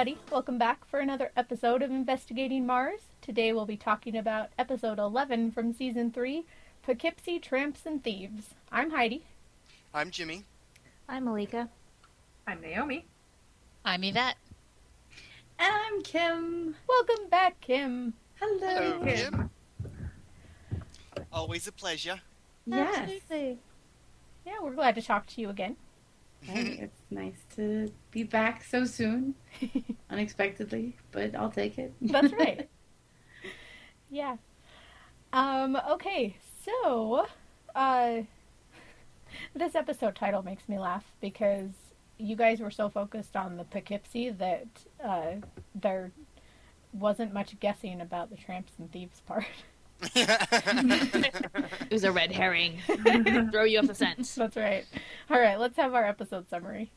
everybody. Welcome back for another episode of Investigating Mars. Today we'll be talking about episode 11 from season 3 Poughkeepsie Tramps and Thieves. I'm Heidi. I'm Jimmy. I'm Malika. I'm Naomi. I'm Yvette. And I'm Kim. Welcome back, Kim. Hello. Hello, Kim. Kim. Always a pleasure. Yes. Absolutely. Yeah, we're glad to talk to you again. It's nice to be back so soon, unexpectedly, but I'll take it. That's right. yeah. Um, okay, so uh this episode title makes me laugh because you guys were so focused on the Poughkeepsie that uh there wasn't much guessing about the tramps and thieves part. It was a red herring. Throw you off the scent. That's right. All right, let's have our episode summary.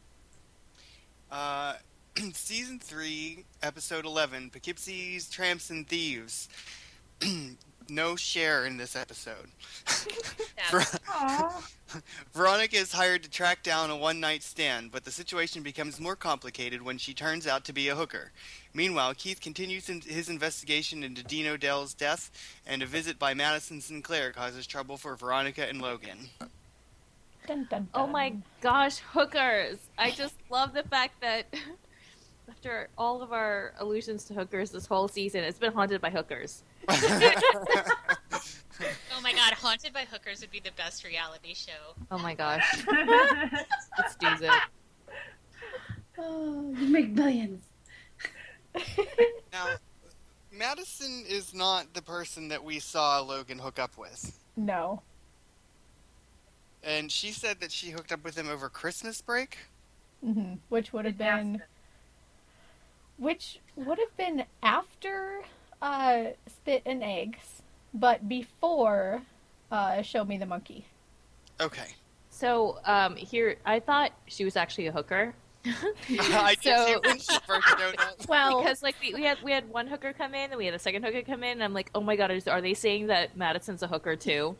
uh, season 3, episode 11 Poughkeepsie's Tramps and Thieves. no share in this episode. Ver- Veronica is hired to track down a one night stand, but the situation becomes more complicated when she turns out to be a hooker. Meanwhile, Keith continues in his investigation into Dean O'Dell's death, and a visit by Madison Sinclair causes trouble for Veronica and Logan. Dun, dun, Oh my gosh, hookers! I just love the fact that after all of our allusions to hookers this whole season, it's been haunted by hookers. Oh my god, Haunted by Hookers would be the best reality show. Oh my gosh, let's do it. Oh, you make millions. Now, Madison is not the person that we saw Logan hook up with. No. And she said that she hooked up with him over Christmas break. hmm Which would have been which would have been after uh, Spit and Eggs, but before uh, Show Me the Monkey. Okay. So um, here, I thought she was actually a hooker. I did So- too when she first showed. Well, because like we, we had we had one hooker come in and we had a second hooker come in and I'm like oh my god is, are they saying that Madison's a hooker too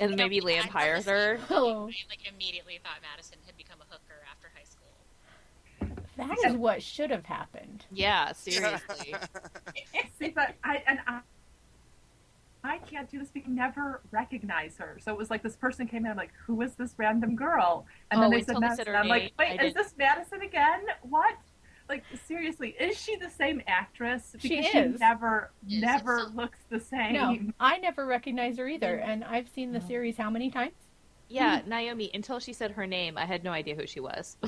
and maybe No, Lamb hires her Oh. I like immediately thought Madison had become a hooker after high school. that is what should have happened. yeah seriously See, but I and I, I can't do this. We can never recognize her. So it was like this person came in. I'm like, who is this random girl? And Oh, then they said they Madison. said I'm like, wait, I is did- this Madison again? What? Like seriously, is she the same actress? She Because is. never, Yes, never it's- looks the same. No, I never recognized her either, and I've seen the series how many times? yeah Naomi until she said her name I had no idea who she was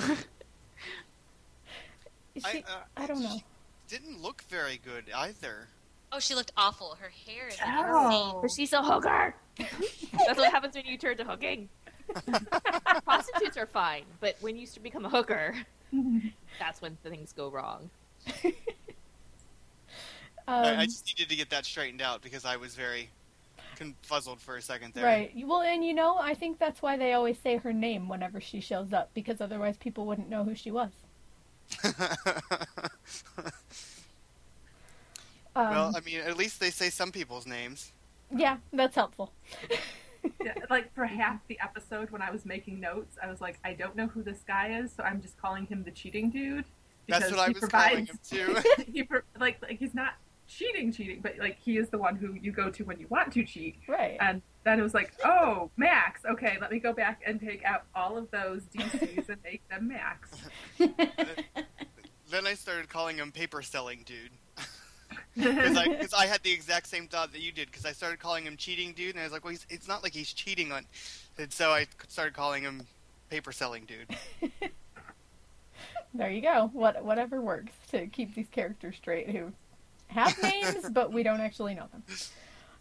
She, I, I, uh, don't know. Didn't look very good either. Oh, she looked awful. Her hair is Oh. but she's a hooker that's what happens when you turn to hooking prostitutes are fine but when you start to become a hooker that's when things go wrong Um, I, I just needed to get that straightened out because I was very confuzzled for a second there. Right. Well, and you know, I think that's why they always say her name whenever she shows up, because otherwise people wouldn't know who she was. Um, well, I mean, at least they say some people's names. yeah, that's helpful. Yeah, like for half the episode when I was making notes, I was like, I don't know who this guy is, so I'm just calling him the cheating dude. That's because what I he was provides, calling him too. he pro- like like he's not cheating, cheating, but like he is the one who you go to when you want to cheat. Right. And then it was like, oh, Max. Okay, let me go back and take out all of those DCs and make them Max. then I started calling him paper selling dude. Because I, 'cause I had the exact same thought that you did. Because I started calling him cheating dude, and I was like, well, he's, it's not like he's cheating on. And so I started calling him paper selling dude. There you go. What whatever works to keep these characters straight who have names but we don't actually know them.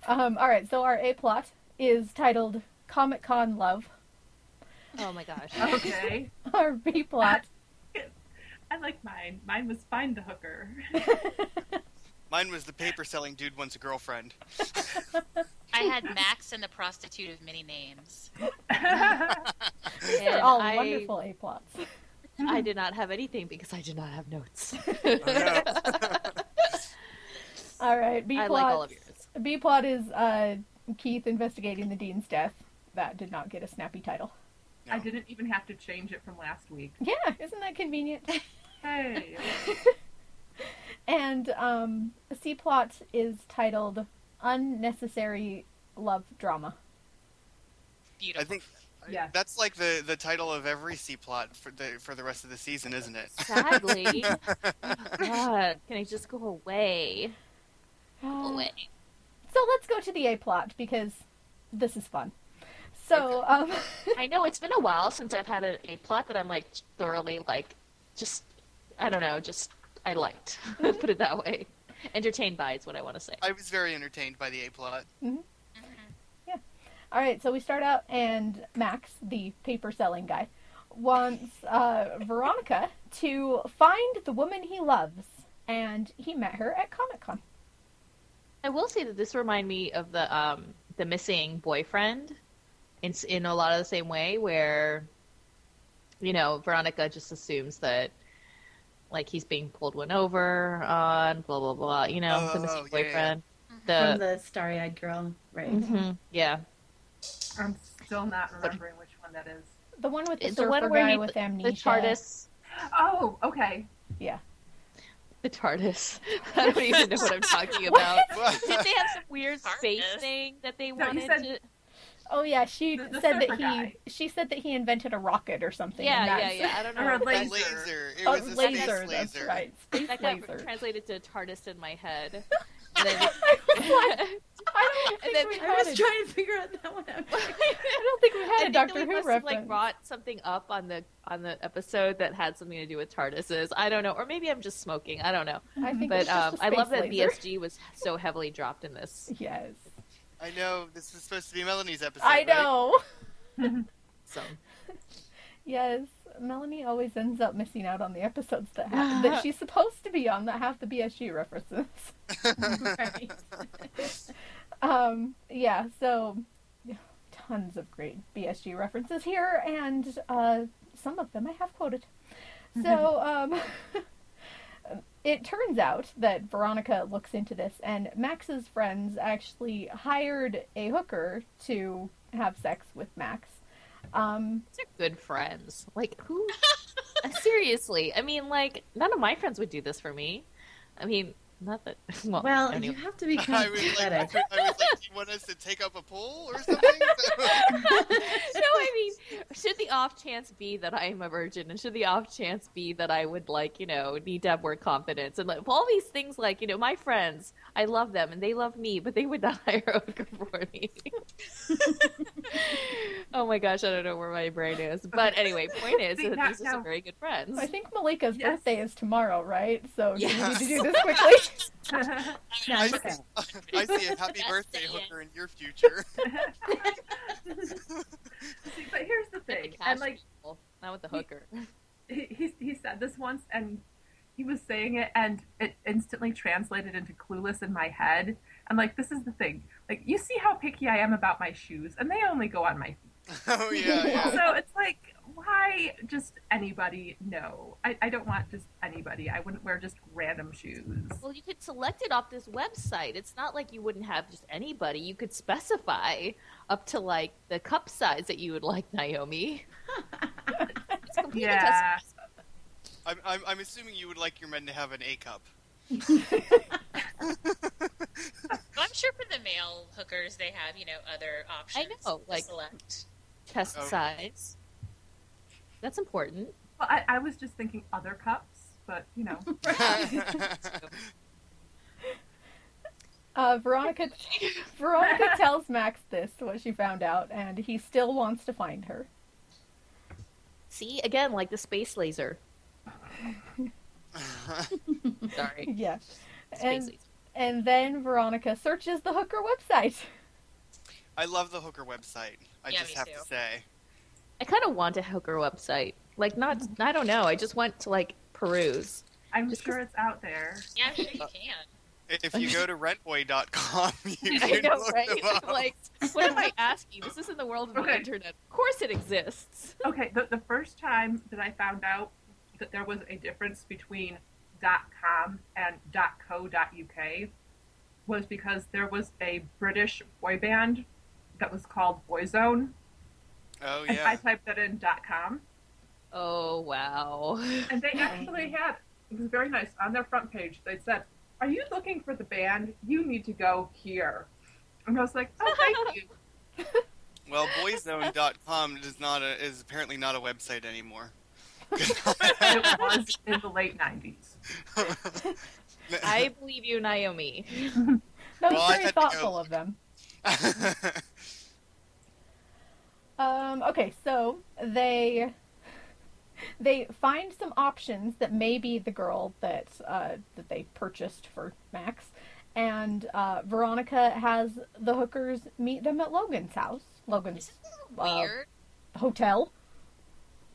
Um, all right, so our A plot is titled Comic Con Love. oh my gosh okay. Our B plot. I like mine. Mine was find the hooker. Mine was the paper selling dude wants a girlfriend. I had Max and the prostitute of many names. These are all I- wonderful A plots. I did not have anything because I did not have notes. all right, B plot. I like all of yours. B plot is uh, Keith investigating the dean's death. That did not get a snappy title. I didn't even have to change it from last week. Yeah, isn't that convenient? Hey. And um, the C plot is titled "Unnecessary Love Drama." Beautiful. I think Yeah. that's like the, the title of every C plot for the for the rest of the season, isn't it? Sadly. God, can I just go away? Go away. So let's go to the A plot because this is fun. So, um, I know it's been a while since I've had a, a plot that I'm like thoroughly like, just I don't know, just I liked. Put it that way. Entertained by is what I want to say. I was very entertained by the A plot. Mhm. all right, so we start out, and Max, the paper selling guy, wants uh, Veronica to find the woman he loves, and he met her at Comic Con. I will say that this remind me of the um the missing boyfriend. It's in a lot of the same way where, you know, Veronica just assumes that like he's being pulled one over on blah blah blah. You know, the Oh, missing yeah, yeah. boyfriend. From The, the starry eyed girl, right? Mhm, yeah, I'm still not remembering which one that is. The one with the the one where guy he, with amnesia. the. TARDIS. Oh, okay. Yeah. The TARDIS. I don't even know what I'm talking about. Did they have some weird space thing that they No, wanted said- to? Oh yeah, she The- the said that he. guy. She said that he invented a rocket or something. Yeah, yeah, yeah. I don't know. Or a laser. laser. It Oh, was a laser, space that's laser. right. Space That got laser. translated to TARDIS in my head. And then, I was like, I don't And think then- we I had was a, trying to figure out that one out. I don't think we I had a think that Doctor we Who must have, like brought something up on the on the episode that had something to do with TARDISes. I don't know, or maybe I'm just smoking. I don't know. I think But um, a I love space that laser. BSG was so heavily dropped in this. Yes, I know this is supposed to be Melanie's episode. I right? know. So Yes, Melanie always ends up missing out on the episodes that have, that she's supposed to be on that have the BSG references. right. Um, yeah, so tons of great BSG references here, and uh, some of them I have quoted. So, um, it turns out that Veronica looks into this, and Max's friends actually hired a hooker to have sex with Max. Um, these are good friends. Like who? Seriously, I mean, like none of my friends would do this for me. I mean, not that. Well, Well, anyway. you have to be kind of was like. I was like, do you want us to take up a poll or something? no, I mean, should the off chance be that I am a virgin, and should the off chance be that I would like, you know, need to have more confidence, and like all these things, like you know, my friends, I love them and they love me, but they would not hire a hooker for me. oh my gosh, I don't know where my brain is, but anyway, point is See, that now- these are some very good friends. I think Malika's Yes. birthday is tomorrow, right? So do we need to do this quickly? I No, I okay. I see a happy birthday hooker in your future. See, but here's the With the thing, cash and like people, not with the hooker. he, he he said this once, and he was saying it, and it instantly translated into clueless in my head. And like, this is the thing, like you see how picky I am about my shoes, and they only go on my feet. oh yeah, yeah. So it's like, why just anybody? No, I, I don't want just anybody. I wouldn't wear just random shoes. Well, you could select it off this website. It's not like you wouldn't have just anybody. You could specify up to like the cup size that you would like, Naomi. It's completely Yeah. I'm, I'm I'm assuming you would like your men to have an A cup. I'm sure for the male hookers, they have you know other options. I know, to like- select. test Oh. size. That's important. Well, I, I was just thinking other cups, but you know, Uh, Veronica Veronica tells Max this what she found out, and he still wants to find her. See, again, like the space laser. Sorry. Yeah, Space and laser. and then Veronica searches the hooker website. I love the hooker website. I Yeah, just have too. to say. I kind of want a hooker website. Like, not, I don't know. I just want to, like, peruse. I'm Just sure it's out there. Yeah, I'm sure you uh, can. If you go to rentboy.com, you I can know, look right? them up. like, what am I asking? This is in the world of the internet. Of course it exists. Okay, the, the first time that I found out that there was a difference between .com and .co.uk was because there was a British boy band that was called Boyzone, oh and I typed that in dot .com, Oh, wow. and they actually had it was very nice. On their front page, they said, "Are you looking for the band? You need to go here." And I was like, "Oh, thank you." Well, boyzone.com is not a, is apparently not a website anymore. it was in the late '90s. I believe you, Naomi. That was Well, very had to go- thoughtful of them. Um, okay, so they they find some options that may be the girl that uh, that they purchased for Max, and uh, Veronica has the hookers meet them at Logan's house, Logan's Isn't Uh, weird? hotel.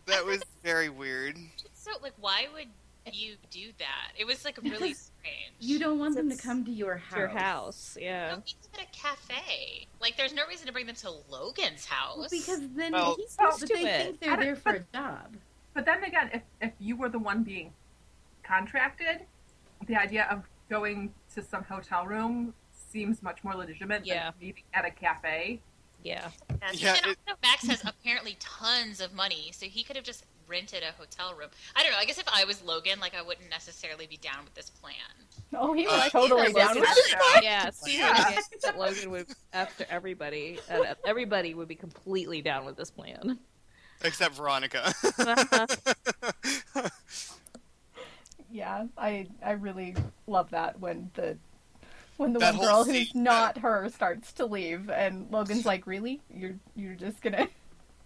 that was very weird. So, like, why would you do that? It was like really strange. You don't want them to come to your house. Your house, yeah. No, meet at a cafe. Like, there's no reason to bring them to Logan's house. Well, because then Well- he's Well, but they it. think they're there for a job. But then again, if if you were the one being contracted, the idea of going to some hotel room seems much more legitimate Yeah. than meeting at a cafe. Yeah. Yes. Yeah, and it- also Max has apparently tons of money, so he could have just rented a hotel room. I don't know. I guess if I was Logan, like, I wouldn't necessarily be down with this plan. Oh, he was Uh, totally Logan down with would- it. Yeah, see Yeah. what it is that Logan would after everybody. Uh, everybody would be completely down with this plan. Except Veronica. Yeah, I I really love that when the when the That one whole girl who's scene, not her starts to leave, and Logan's like, "Really? You're you're just gonna?"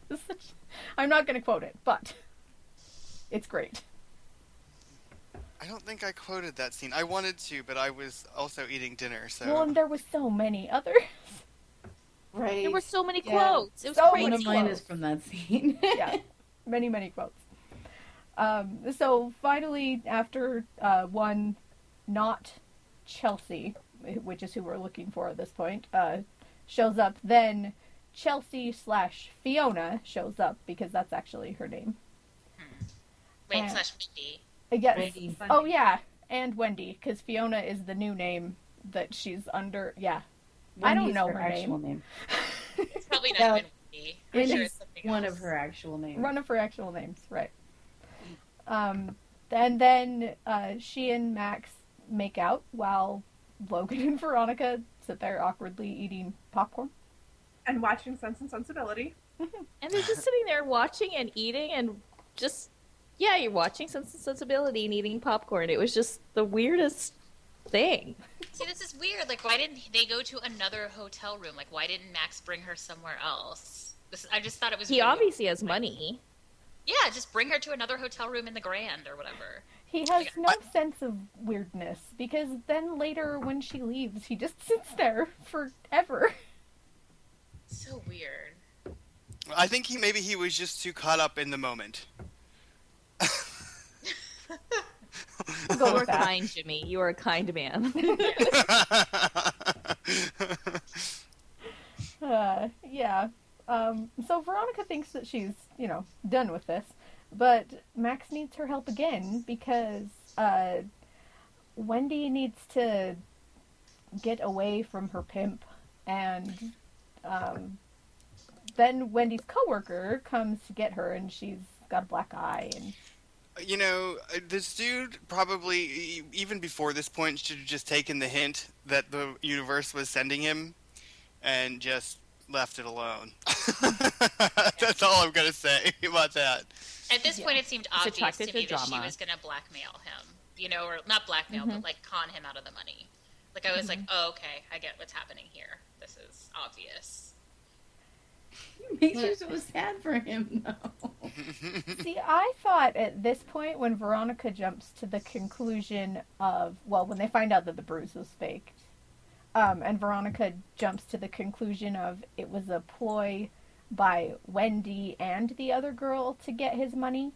I'm not gonna quote it, but it's great. I don't think I quoted that scene. I wanted to, but I was also eating dinner, so Well, and there was so many others. Right. There were so many Yeah. quotes. It was So crazy. One of mine is from that scene. yeah, many many quotes. Um, so finally, after uh, one, not Chelsea, which is who we're looking for at this point, uh, shows up, then Chelsea slash Fiona shows up because that's actually her name. Wait, Uh, slash Mindy. Yes. Wendy. Oh yeah, and Wendy, because Fiona is the new name that she's under. Yeah, I don't know her, her actual name. It's probably not Yeah. even Wendy. I'm sure it's one else. of her actual names. one of her actual names, right? Um, and then uh, she and Max make out while Logan and Veronica sit there awkwardly eating popcorn. And watching Sense and Sensibility. And they're just sitting there watching and eating and just yeah, you're watching Sense and Sensibility and eating popcorn. It was just the weirdest thing. See, this is weird. Like, why didn't they go to another hotel room? Like, why didn't Max bring her somewhere else? This, I just thought it was. He really- obviously has money. Yeah, just bring her to another hotel room in the Grand or whatever. He has no sense of weirdness because then later when she leaves, he just sits there forever. So weird. I think he maybe he was just too caught up in the moment. You are kind, Jimmy. You are a kind man. Uh, yeah. Um, so Veronica thinks that she's, you know, done with this, but Max needs her help again because uh, Wendy needs to get away from her pimp, and um, then Wendy's coworker comes to get her, and she's got a black eye, and you know, uh, this dude probably e- even before this point should have just taken the hint that the universe was sending him and just left it alone. That's all I'm gonna say about that. At this Yeah. point, it seemed He's obvious attracted to to me that she was going to blackmail him. You know, or not blackmail, Mm-hmm. but like con him out of the money. Like I was like, oh, okay, I get what's happening here. This is obvious. Makes you so sad for him, though. See, I thought at this point when Veronica jumps to the conclusion of, well, when they find out that the bruise was faked, um, and Veronica jumps to the conclusion of it was a ploy by Wendy and the other girl to get his money,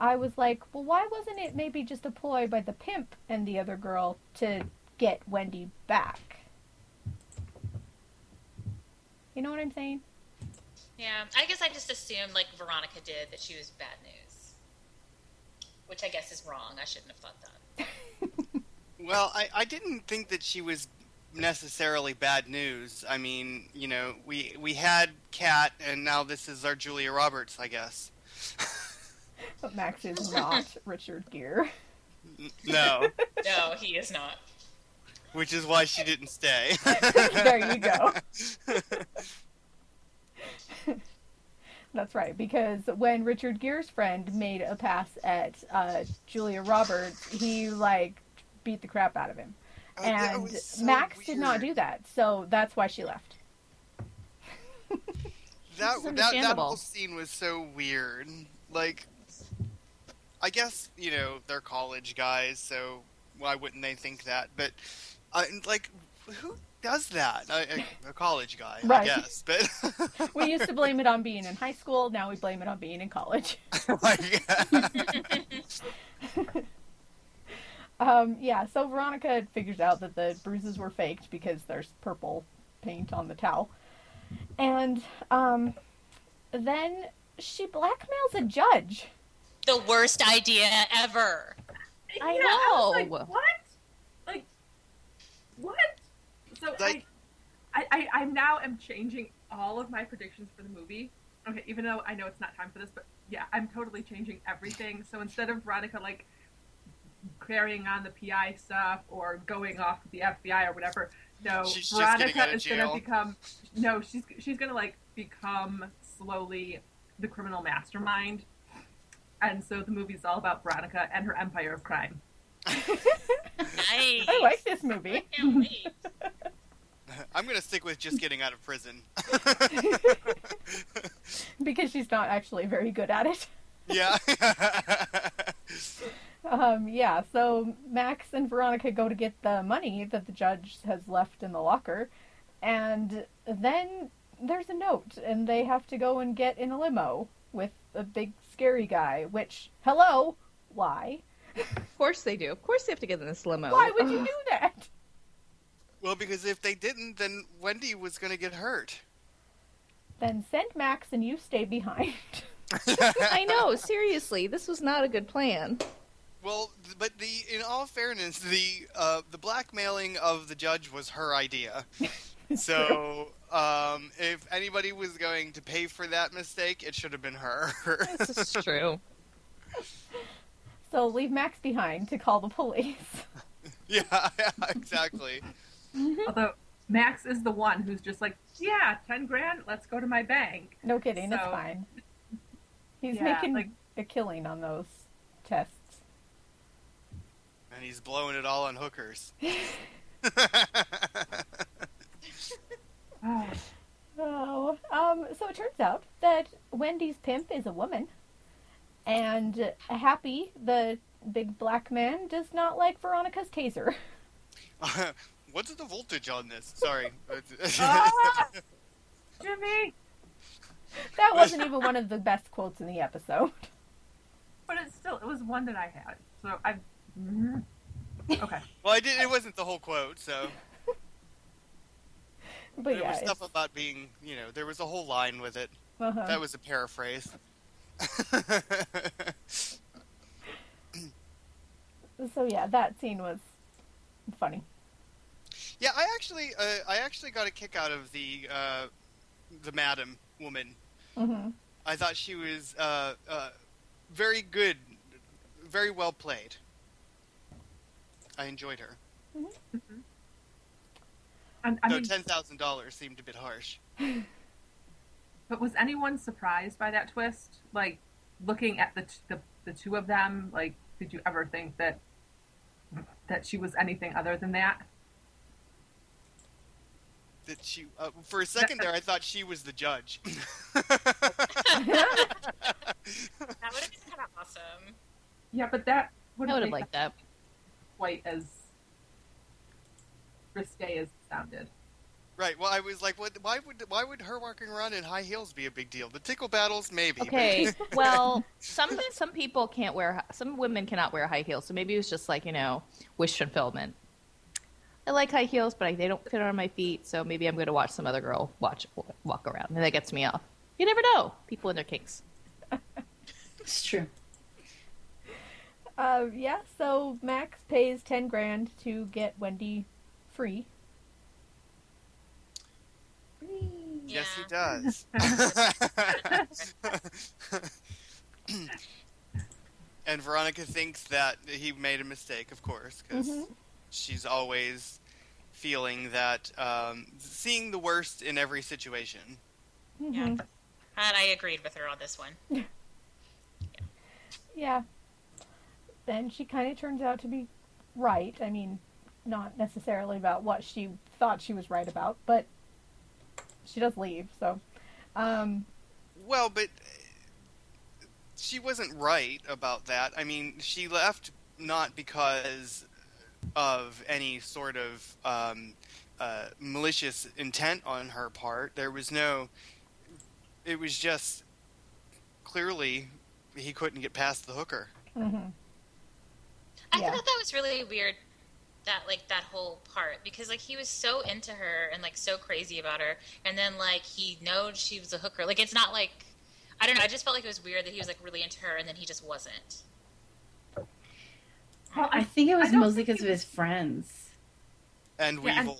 I was like, well, why wasn't it maybe just a ploy by the pimp and the other girl to get Wendy back? You know what I'm saying? Yeah, I guess I just assumed like Veronica did that she was bad news, which I guess is wrong. I shouldn't have thought that. Well, I, I didn't think that she was necessarily bad news. I mean, you know, we we had Kat, and now this is our Julia Roberts, I guess. But Max is not Richard Gere. No, No, he is not. which is why she didn't stay. there you go. That's right, because when Richard Gere's friend made a pass at uh, Julia Roberts, he like beat the crap out of him, Uh, and so Max did not do that, so that's why she left. That, that that whole scene was so weird. Like, I guess you know they're college guys, so why wouldn't they think that? But uh, like, who does that? a college guy, Right. I guess. But We used to blame it on being in high school. Now we blame it on being in college. like, Um, yeah, so Veronica figures out that the bruises were faked because there's purple paint on the towel. And um, then she blackmails a judge. The worst idea ever. I Yeah, was know. like, what? Like, what? So Like- I, I, I, I now am changing all of my predictions for the movie. Okay, even though I know it's not time for this, but yeah, I'm totally changing everything. So instead of Veronica like carrying on the PI stuff or going off with the FBI or whatever, no, She's Veronica is jail. gonna become no, she's she's gonna like become slowly the criminal mastermind. And so the movie's all about Veronica and her empire of crime. Nice. I like this movie. Can't wait. I'm gonna stick with just getting out of prison. because she's not actually very good at it. yeah. Um, yeah, so Max and Veronica go to get the money that the judge has left in the locker, and then there's a note, and they have to go and get in a limo with a big scary guy. Which, hello, why? Of course they do. Of course they have to get in this limo. Why would you do that? Well, because if they didn't, then Wendy was gonna get hurt. Then send Max and you stay behind. I know. Seriously, this was not a good plan. Well, but the in all fairness, the uh, the blackmailing of the judge was her idea. so, um, if anybody was going to pay for that mistake, it should have been her. This is true. So leave Max behind to call the police. yeah, yeah, exactly. Although Max is the one who's just like, yeah, ten grand, let's go to my bank. No kidding, it's fine. He's Yeah, making like- a killing on those tests. And he's blowing it all on hookers. Oh, Oh, um, so it turns out that Wendy's pimp is a woman, and Happy, the big black man, does not like Veronica's taser. What's the voltage on this? Sorry. Ah! Jimmy, That wasn't even one of the best quotes in the episode. but it's still it was one that I had. So I. Mhm. Okay. well, I did. It wasn't the whole quote, so But yeah. there yeah, was stuff it's- about being, you know, there was a whole line with it. uh-huh. That was a paraphrase. so yeah, that scene was funny. Yeah, I actually, uh, I actually got a kick out of the uh, the madam woman. hmm I thought she was uh, uh, very good, very well played. I enjoyed her. And, I Though mean, ten thousand dollars seemed a bit harsh. but was anyone surprised by that twist? Like looking at the t- the, the two of them, like did you ever think that that she was anything other than that? That she, uh, for a second there, I thought she was the judge. That would have been kind of awesome. Yeah, but that would have have liked that. quite as risque as it sounded. right. Well, I was like, what? Why would why would her walking around in high heels be a big deal? The tickle battles, maybe. but- Okay, well, some some people can't wear some women cannot wear high heels, so maybe it was just like you know wish fulfillment. I like high heels, but I, they don't fit on my feet, so maybe I'm going to watch some other girl watch walk around, and that gets me off. You never know. People and their kinks. It's true. Uh, yeah, so Max pays ten grand to get Wendy free. Yes, he does. and Veronica thinks that he made a mistake, of course, because Mhm. She's always feeling that um, seeing the worst in every situation. Yeah. Mhm. And I agreed with her on this one. Yeah. Then she kind of turns out to be right. I mean, not necessarily about what she thought she was right about, but she does leave. So, um, Well, but she wasn't right about that. I mean, she left not because of any sort of um, uh, malicious intent on her part. There was no. It was just clearly he couldn't get past the hooker. mhm. I Yeah. thought that was really weird. That like that whole part because like he was so into her and like so crazy about her, and then like he knowed she was a hooker. Like it's not like I don't know. I just felt like it was weird that he was like really into her and then he just wasn't. Well, I think it was mostly because of his friends. And Yeah, and- Weevil.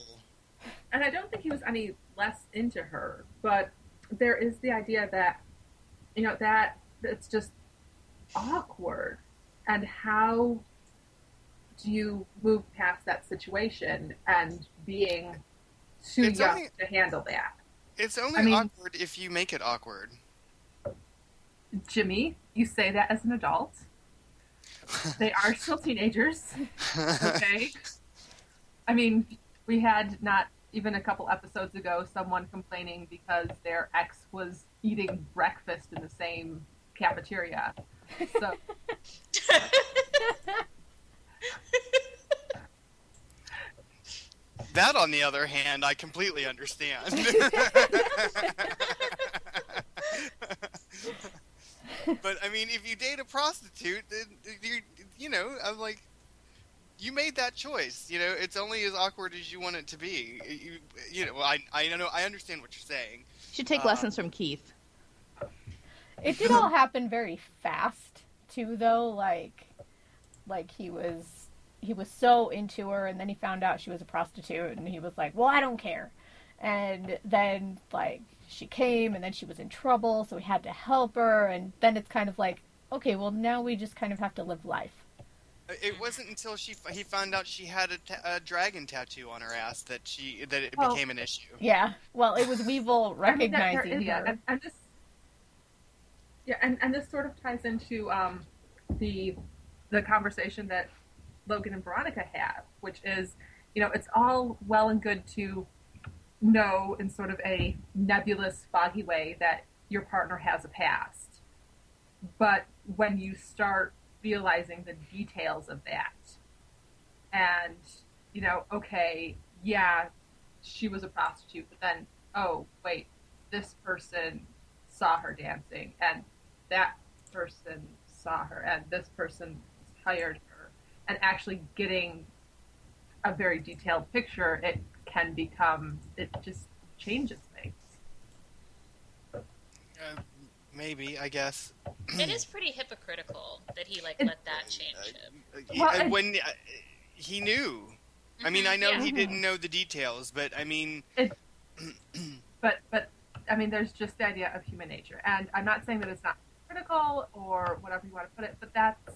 and I don't think he was any less into her, but there is the idea that you know that it's just awkward, and how do you move past that situation and being too It's young only- to handle that? It's only I mean- awkward if you make it awkward. Jimmy, you say that as an adult. They are still teenagers. okay. I mean, we had not even a couple episodes ago someone complaining because their ex was eating breakfast in the same cafeteria. So, That, on the other hand, I completely understand. but I mean, if you date a prostitute, then you you know, I'm like, you made that choice. You know, it's only as awkward as you want it to be. You, you know, I I know I understand what you're saying. Should take Uh, lessons from Keith. it did all happen very fast too, though. Like, like he was he was so into her, and then he found out she was a prostitute, and he was like, "Well, I don't care." And then like she came, and then she was in trouble, so we had to help her, and then it's kind of like, okay, well now we just kind of have to live life. It wasn't until she he found out she had a, ta- a dragon tattoo on her ass that she that it Well- became an issue. Yeah. Well, it was Weevil I mean, that- there recognizing her. And, and this, yeah, and, and this sort of ties into um, the the conversation that Logan and Veronica have, which is, you know, it's all well and good to know in sort of a nebulous, foggy way that your partner has a past, but when you start realizing the details of that, and you know, okay, yeah, she was a prostitute, but then, oh, wait, this person saw her dancing, and that person saw her, and this person hired her, and actually getting a very detailed picture, it can become, it just changes things. Uh, maybe I guess. it is pretty hypocritical that he like let that change him. Uh, Well, and and- when uh, he knew. I mean, Mhm, I know yeah. he didn't know the details, but I mean, But, but, I mean, there's just the idea of human nature, and I'm not saying that it's not critical or whatever you want to put it, but that's,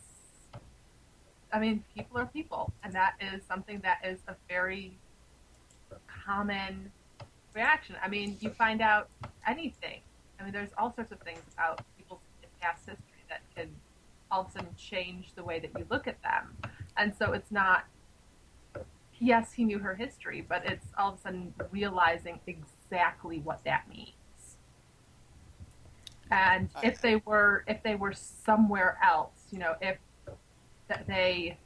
I mean, people are people, and that is something that is a very common reaction. I mean, you find out anything. I mean, there's all sorts of things about people's past history that can all of a sudden change the way that you look at them. And so it's not, yes, he knew her history, but it's all of a sudden realizing exactly what that means. And if they were, if they were somewhere else, you know, if that they,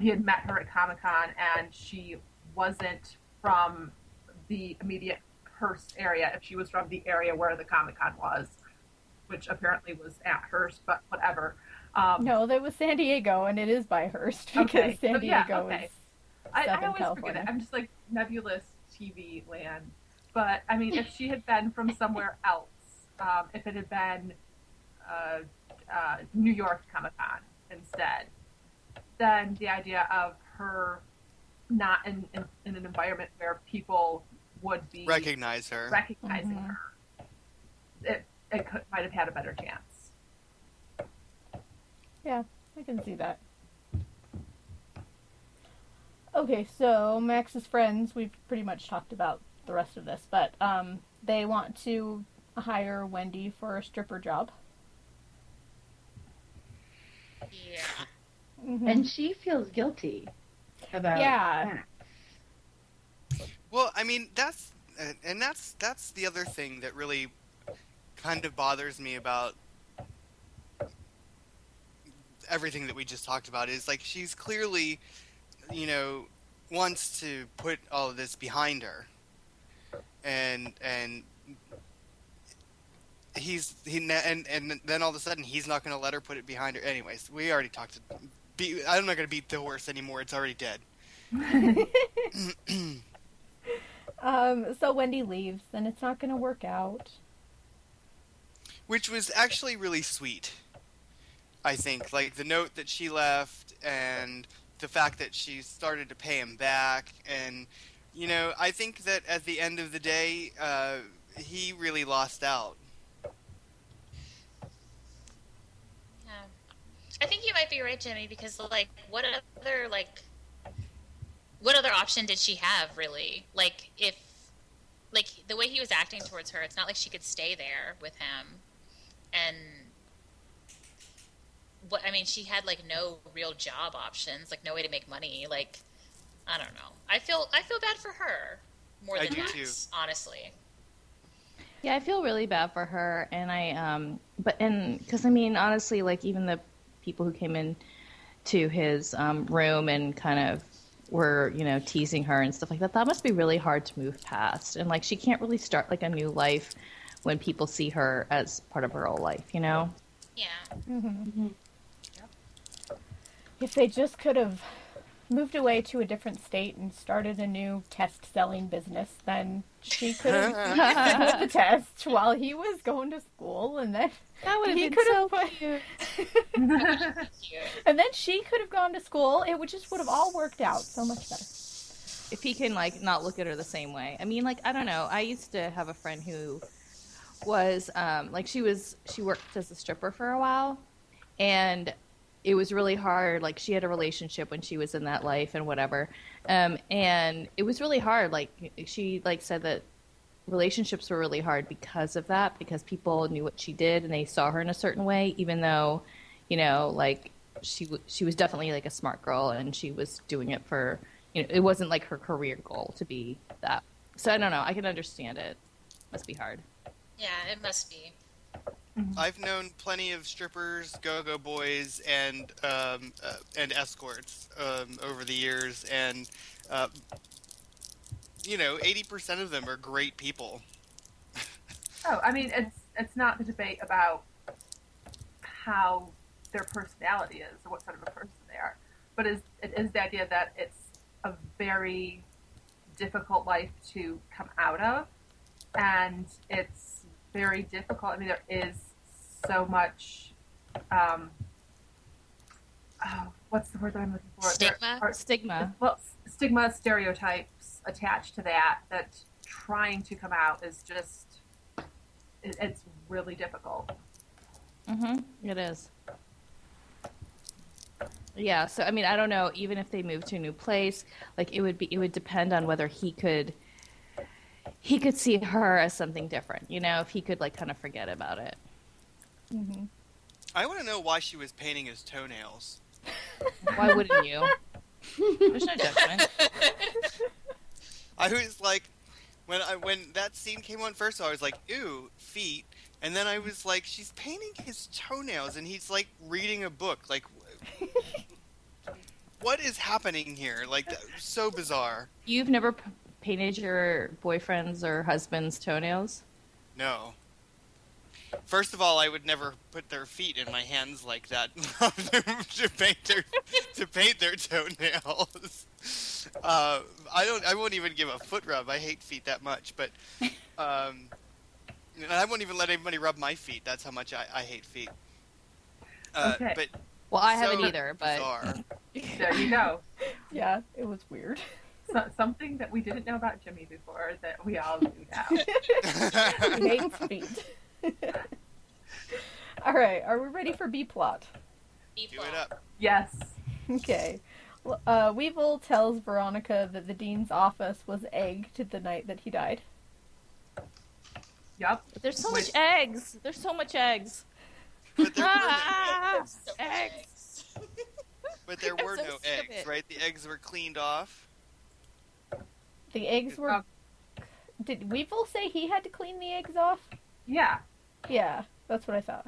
he had met her at Comic Con and she wasn't from the immediate Hearst area, if she was from the area where the Comic Con was, which apparently was at Hearst, but whatever. Um, No, that was San Diego, and it is by Hearst because Okay, San yeah, Diego okay. is. I, I always forget it. I'm just like nebulous TV land. But I mean, if she had been from somewhere else, um, if it had been uh, uh, New York Comic Con instead, then the idea of her not in, in, in an environment where people would be recognize her. recognizing Mhm. her, it, it could, might have had a better chance. Yeah, I can see that. Okay, so Max's friends, we've pretty much talked about the rest of this, but um, they want to hire Wendy for a stripper job. Yeah. Mhm. And she feels guilty about Yeah. that. Well, I mean that's and- and that's that's the other thing that really kind of bothers me about everything that we just talked about is like she's clearly you know wants to put all of this behind her and and he's he and and then all of a sudden he's not going to let her put it behind her anyways we already talked be, i'm not going to beat the horse anymore it's already dead Um, so Wendy leaves, and it's not going to work out. which was actually really sweet. I think, like the note that she left, and the fact that she started to pay him back, and you know, I think that at the end of the day, uh, he really lost out. Yeah. I think you might be right, Jimmy, because like, what other like, what other option did she have really? Like, if like the way he was acting towards her, it's not like she could stay there with him, and what I mean, she had like no real job options, like no way to make money. Like, I don't know. I feel I feel bad for her more I than do Max, too. honestly. Yeah, I feel really bad for her, and I um, but and because I mean, honestly, like even the people who came in to his um, room and kind of were you know teasing her and stuff like that. That must be really hard to move past, and like she can't really start like a new life when people see her as part of her old life, you know. Yeah. Mm-hmm. If they just could have moved away to a different state and started a new test selling business, then she could have put the test while he was going to school, and then That would have he been could so have cute. Cute. and then she could have gone to school. It would just would have all worked out so much better. if he can like not look at her the same way. I mean, like I don't know. I used to have a friend who was um, like she was she worked as a stripper for a while, and it was really hard. Like she had a relationship when she was in that life and whatever, um, and it was really hard. Like she like said that relationships were really hard because of that because people knew what she did and they saw her in a certain way even though you know like she she was definitely like a smart girl and she was doing it for you know it wasn't like her career goal to be that so i don't know i can understand it must be hard Yeah, it must be. I've known plenty of strippers, go-go boys, and um, uh, and escorts um, over the years, and uh, you know, eighty percent of them are great people. Oh, I mean, it's it's not the debate about how their personality is or what sort of a person they are, but is it is the idea that it's a very difficult life to come out of, and it's very difficult. I mean, there is so much. Um, oh, what's the word that I'm looking for? There Stigma? are- stigma well, stigma, stereotypes attached to that. That trying to come out is just it, it's really difficult. mm-hmm it is yeah so i mean i don't know even if they moved to a new place like it would be it would depend on whether he could he could see her as something different you know if he could like kind of forget about it Mm-hmm. I want to know why she was painting his toenails. why wouldn't you there's no judgment I was like, when I when that scene came on first, I was like, "Ooh, feet," and then I was like, "She's painting his toenails," and he's like reading a book. Like, what is happening here? Like, so bizarre. You've never p- painted your boyfriend's or husband's toenails? No. First of all, I would never put their feet in my hands like that to paint their to paint their toenails. Uh, I don't. I won't even give a foot rub. I hate feet that much. But um, I won't even let anybody rub my feet. That's how much I, I hate feet. Uh, Okay. But Well, I so haven't either, but bizarre. There you go. Yeah, it was weird. So, something that we didn't know about Jimmy before that we all knew now. he hates feet. All right, are we ready for B plot? Do it up. Yes. Okay. Uh, Weevil tells Veronica that the dean's office was egged the night that he died. Yep. There's so Which- much eggs. There's so much eggs. But there were no, Ah, eggs. but there were so no eggs, right? The eggs were cleaned off. The eggs were. Um, Did Weevil say he had to clean the eggs off? yeah. Yeah, that's what I thought.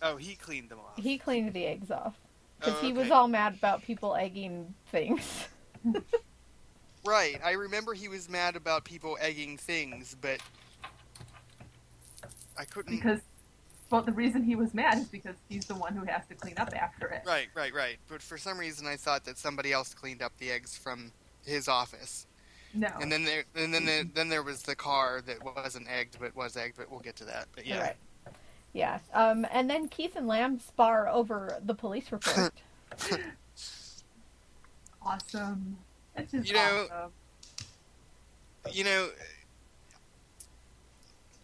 Oh, he cleaned them off. He cleaned the eggs off because Oh, he was all mad about people egging things. Right. I remember he was mad about people egging things, but I couldn't. Because, well, the reason he was mad is because he's the one who has to clean up after it. Right, right, right. But for some reason, I thought that somebody else cleaned up the eggs from his office. No. And then there, and then there, then there was the car that wasn't egged, but was egged. But we'll get to that. But yeah, Right. Yeah. Um, and then Keith and Lamb spar over the police report. awesome. It's just You know- awesome. you know,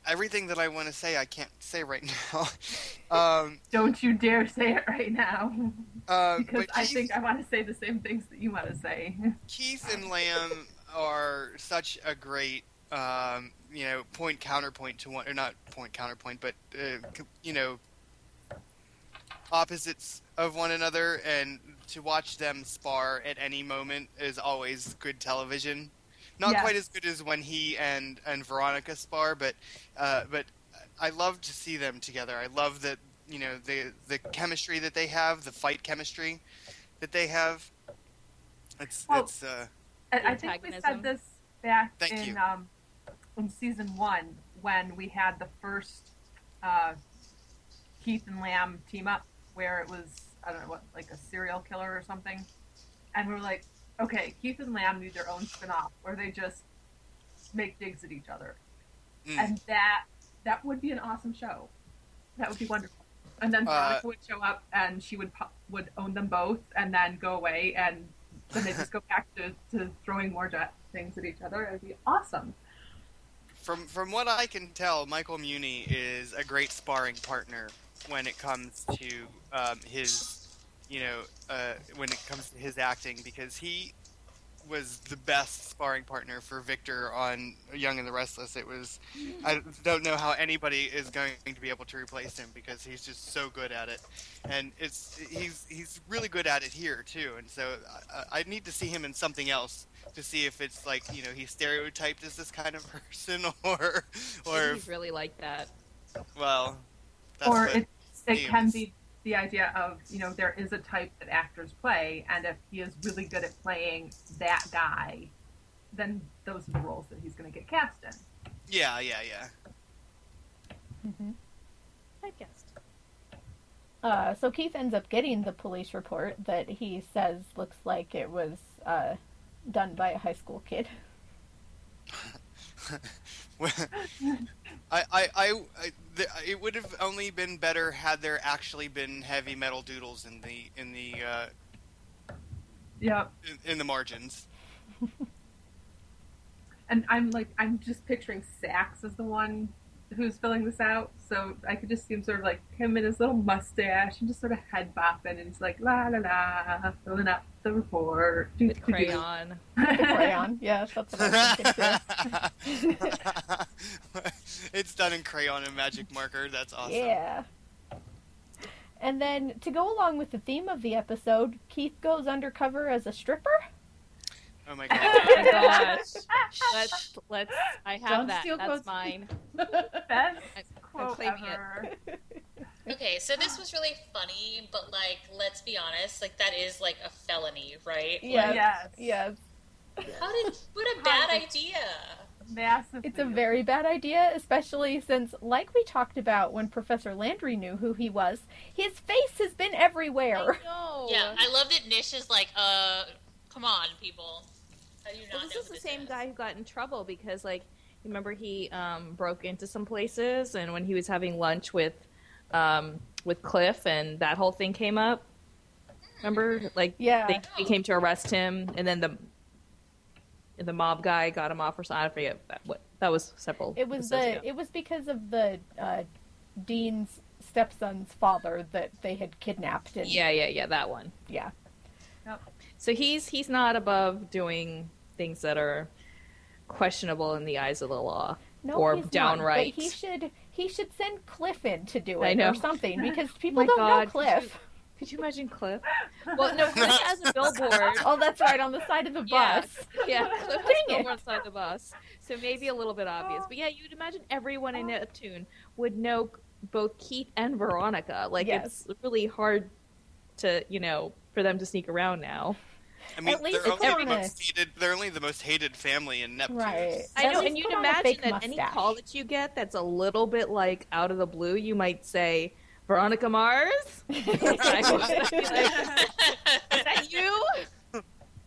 everything that I want to say, I can't say right now. um, Don't you dare say it right now. uh, because but I think I want to say the same things that you want to say. Keith and Lamb are such a great, um, you know, point counterpoint to one, or not point counterpoint, but uh, you know, opposites of one another, and to watch them spar at any moment is always good television. Not Yes. quite as good as when he and and Veronica spar, but uh, but I love to see them together. I love that you know the the chemistry that they have, the fight chemistry that they have. It's Well, it's uh, I, I think we said this back Thank in um, in season one when we had the first uh, Keith and Lamb team up, where it was I don't know what like a serial killer or something, and we were like, okay, Keith and Lamb need their own spin-off where they just make digs at each other, mm. and that that would be an awesome show. That would be wonderful. And then Uh, would show up, and she would would own them both, and then go away, and then they just go back to, to throwing more jet things at each other. It'd be awesome. From from what I can tell, Michael Muhney is a great sparring partner when it comes to um, his, you know, uh, when it comes to his acting because he was the best sparring partner for Victor on Young and the Restless. It was, I don't know how anybody is going to be able to replace him because he's just so good at it, and it's he's he's really good at it here too. And so I, I need to see him in something else to see if it's like you know he's stereotyped as this kind of person or or he's really like that. well that's or it, it can be the idea of, you know, there is a type that actors play, and if he is really good at playing that guy, then those are the roles that he's going to get cast in. yeah yeah yeah hmm Typecast. Uh, so Keith ends up getting the police report that he says looks like it was uh, done by a high school kid. I, I, I, the, it would have only been better had there actually been heavy metal doodles in the in the uh, Yeah, in, in the margins. and I'm like, I'm just picturing Sacks as the one who's filling this out, so I could just see him sort of like him and his little mustache and just sort of head bopping, and he's like la la la, filling out the report. Do, The do, do. crayon. The crayon, yes, that's what I was thinking it's done in crayon and magic marker. That's awesome. Yeah. And then to go along with the theme of the episode, Keith goes undercover as a stripper. Oh my Oh god. my gosh. Let's let's. I have Don't that. steal That's quotes. mine. Best I'm quote claiming it. ever. Okay, so this was really funny, but like, let's be honest, like that is like a felony, right? Yes. Yes. Yes. How did? What a bad idea. Massive. It's a very bad idea, especially since, like we talked about when Professor Landry knew who he was, his face has been everywhere. I know. Yeah, I love that Nish is like, uh, come on, people. Well, this is the same is? guy who got in trouble because, like, you remember he um, broke into some places, and when he was having lunch with um, with Cliff, and that whole thing came up. Remember, like, Yeah. they, they came to arrest him, and then the the mob guy got him off or something. I forget that, what that was several. It was the ago. it was because of the uh, dean's stepson's father that they had kidnapped and Yeah, yeah, yeah, that one. yeah. So he's he's not above doing things that are questionable in the eyes of the law. No, Or not, downright. but he should he should send Cliff in to do it or something because people don't God, know Cliff. Could you imagine Cliff? Well, no, Cliff has a billboard. Oh, that's right, on the side of the bus. Yeah, Cliff has a billboard outside the bus, so maybe a little bit obvious. But yeah, you'd imagine everyone in oh. Neptune would know both Keith and Veronica. Like Yes. it's really hard to, you know, for them to sneak around now. I mean, At least they're only, on the most hated, they're only the most hated family in Neptune. Right. I At know, and you'd put on a imagine fake that any call that you get that's a little bit like out of the blue, you might say, Veronica Mars? I would be like, Is that you?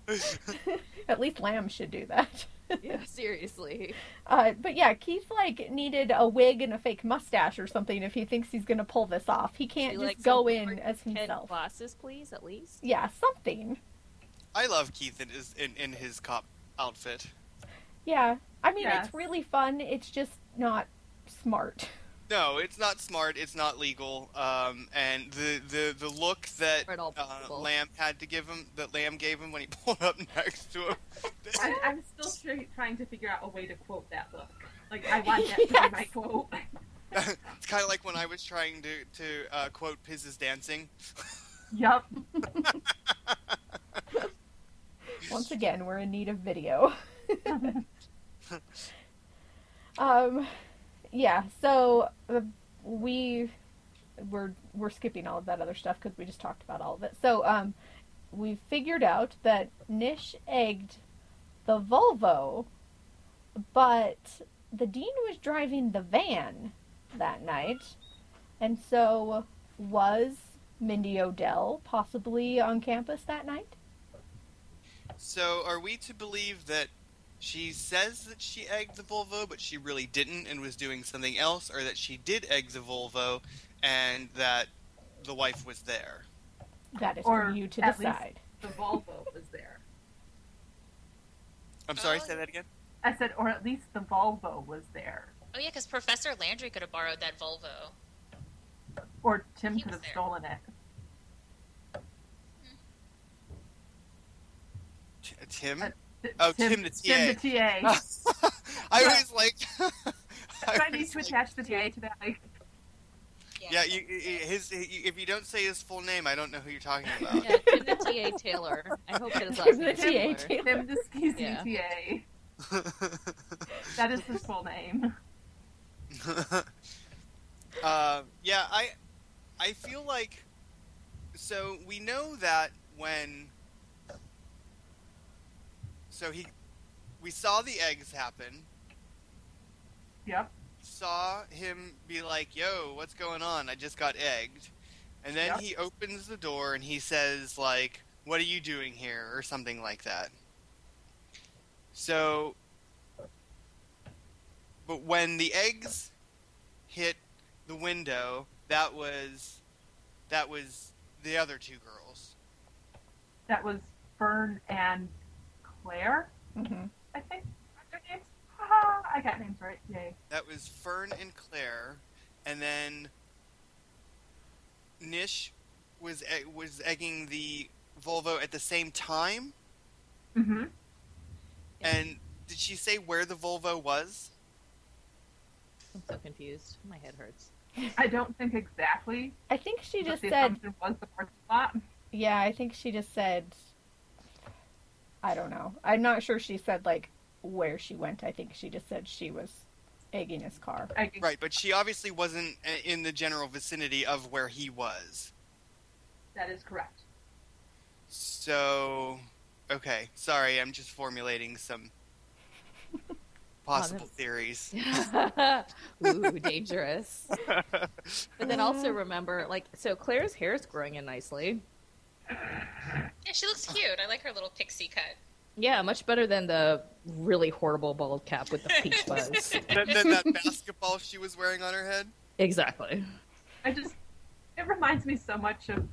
At least Lamb should do that. Yeah, seriously. Uh, but yeah, Keith like needed a wig and a fake mustache or something if he thinks he's gonna pull this off. He can't Be just go in as himself. Glasses, please, at least. Yeah, something. I love Keith in his, in, in his cop outfit. Yeah, I mean Yes. it's really fun. It's just not smart. No, it's not smart. It's not legal. Um, and the, the, the look that Or at all uh. Lamb had to give him, that Lamb gave him when he pulled up next to him. I, I'm still try, trying to figure out a way to quote that look. Like I want that to be my quote. it's kind of like when I was trying to to uh, quote Piz is dancing. Yup. Once again, we're in need of video. um, yeah. So uh, we we're we're skipping all of that other stuff because we just talked about all of it. So um, we figured out that Nish egged the Volvo, but the dean was driving the van that night, and so was Mindy O'Dell possibly on campus that night? So, are we to believe that she says that she egged the Volvo, but she really didn't and was doing something else, or that she did egg the Volvo and that the wife was there? That is Or for you to at least- decide. The Volvo was there. I'm sorry, Oh. say that again. I said, or at least the Volvo was there. Oh yeah, because Professor Landry could have borrowed that Volvo. Or Tim He could have there. stolen it. Tim? Uh, T- Oh, Tim the TA. Tim the TA. I always like. Do I I need to like- attach the TA to that? Like, Yeah, you, you- his, if you don't say his full name, I don't know who you're talking about. Yeah, Tim the T.A. Taylor. I hope his last Tim the name T.A. Taylor. Taylor. Tim the Skeezy Yeah. TA. That is his full name. uh, yeah, I I feel like so we know that when so he we saw the eggs happen. Yep. Saw him be like, "Yo, what's going on? I just got egged." And then Yep. he opens the door and he says like, "What are you doing here?" or something like that. So but when the eggs hit the window, that was that was the other two girls. That was Fern and Claire, hmm I think. What's their names? Haha, I got names right. Yay. That was Fern and Claire, and then Nish was e- was egging the Volvo at the same time. Mm-hmm. And did she say where the Volvo was? I'm so confused. My head hurts. I don't think exactly. I think she just the said, was the parking lot. yeah, I think she just said, I don't know. I'm not sure she said, like, where she went. I think she just said she was egging his car. Right, but she obviously wasn't uh, in the general vicinity of where he was. That is correct. So, okay, sorry, I'm just formulating some possible that's- theories. Ooh, dangerous. But then also remember, like, so Claire's hair is growing in nicely. Yeah, she looks cute. I like her little pixie cut. Yeah, much better than the really horrible bald cap with the peach buzz. then, then that basketball she was wearing on her head. exactly. I just, it reminds me so much of,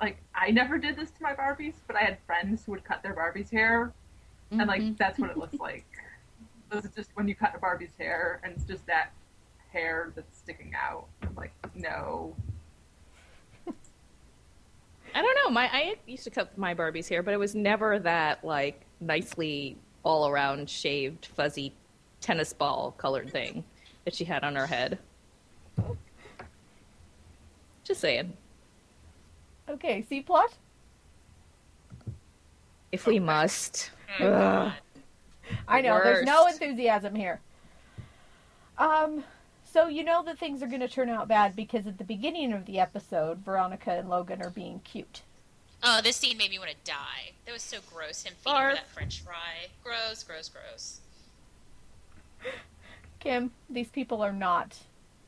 like, I never did this to my Barbies, but I had friends who would cut their Barbie's hair, and, like, Mhm. that's what it looks like. This is just when you cut a Barbie's hair, and it's just that hair that's sticking out. I'm like, no. I don't know. My I used to cut my Barbies hair, but it was never that like nicely all around shaved, fuzzy tennis ball colored thing that she had on her head. Just saying. Okay, C plot. If we must. Oh, I know there's no enthusiasm here. Um, so you know that things are going to turn out bad because at the beginning of the episode, Veronica and Logan are being cute. Oh, this scene made me want to die. That was so gross. Him feeding Barf. that French fry. Gross, gross, gross. Kim, these people are not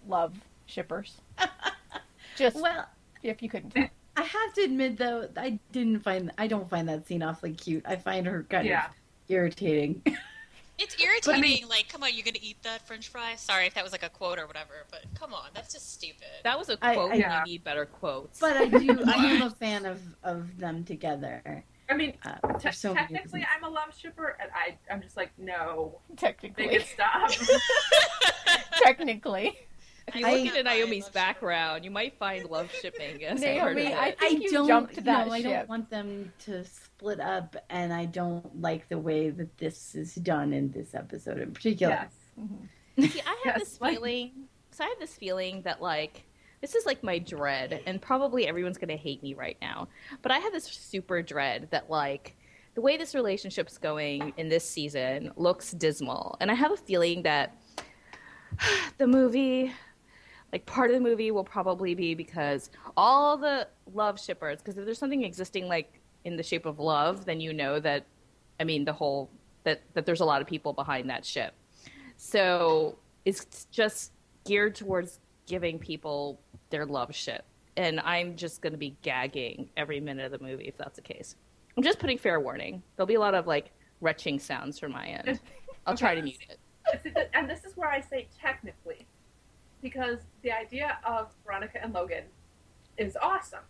love shippers. Just Well, if you couldn't tell. I have to admit though, I didn't find I don't find that scene awfully cute. I find her kind Yeah. of irritating. It's irritating. mean- like, come on, you're gonna eat that French fry? Sorry if that was like a quote or whatever, but come on, that's just stupid. That was a quote. I- Yeah. You need better quotes. but I do I am a fan of of them together. I mean, Uh, te- so technically, reasons. I'm a love shipper, and I, I'm just like, no, make Technically, it stop. technically, if you I- look into Naomi's love background, you might find love shipping as Naomi, I think I you don't jumped that no, I don't want them to split up, and I don't like the way that this is done in this episode in particular. yes. Mm-hmm. See, I have Yes, this like- feeling. So I have this feeling that like this is like my dread, and probably everyone's gonna hate me right now. But I have this super dread that like the way this relationship's going in this season looks dismal, and I have a feeling that the movie. Like part of the movie will probably be because all the love shippers, because if there's something existing like in the shape of love, then you know that, I mean, the whole that that there's a lot of people behind that ship. So it's just geared towards giving people their love ship And I'm just going to be gagging every minute of the movie if that's the case. I'm just putting fair warning. There'll be a lot of like retching sounds from my end. I'll try to mute it. And this is where I say technically, because the idea of Veronica and Logan is awesome.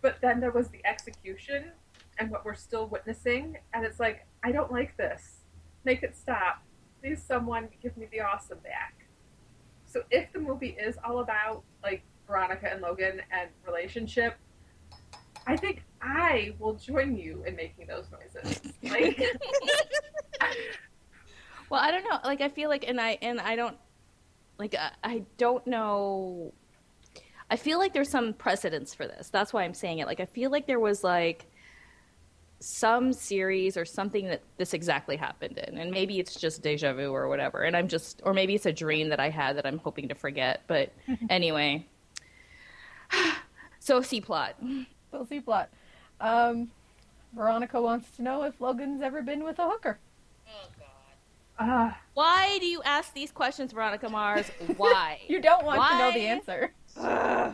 But then there was the execution and what we're still witnessing, and it's like, I don't like this. Make it stop. Please, someone give me the awesome back. So if the movie is all about like Veronica and Logan and relationship, I think I will join you in making those noises. Like, Well, I don't know. Like I feel like, and I and I don't like I, I don't know. I feel like there's some precedence for this. That's why I'm saying it. Like I feel like there was like some series or something that this exactly happened in, and maybe it's just deja vu or whatever. And I'm just, or maybe it's a dream that I had that I'm hoping to forget. But anyway, so C plot. So C plot. Um, Veronica wants to know if Logan's ever been with a hooker. Oh God. Uh, Why do you ask these questions, Veronica Mars? Why? You don't want to know the answer. uh,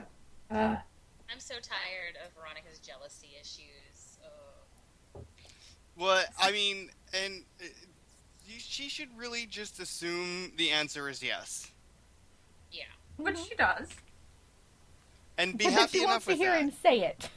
I'm so tired of Veronica's jealousy issues. Oh. What I mean, and uh, you- she should really just assume the answer is yes, Yeah. which she does. and be But happy she wants enough to with hear that. him say it.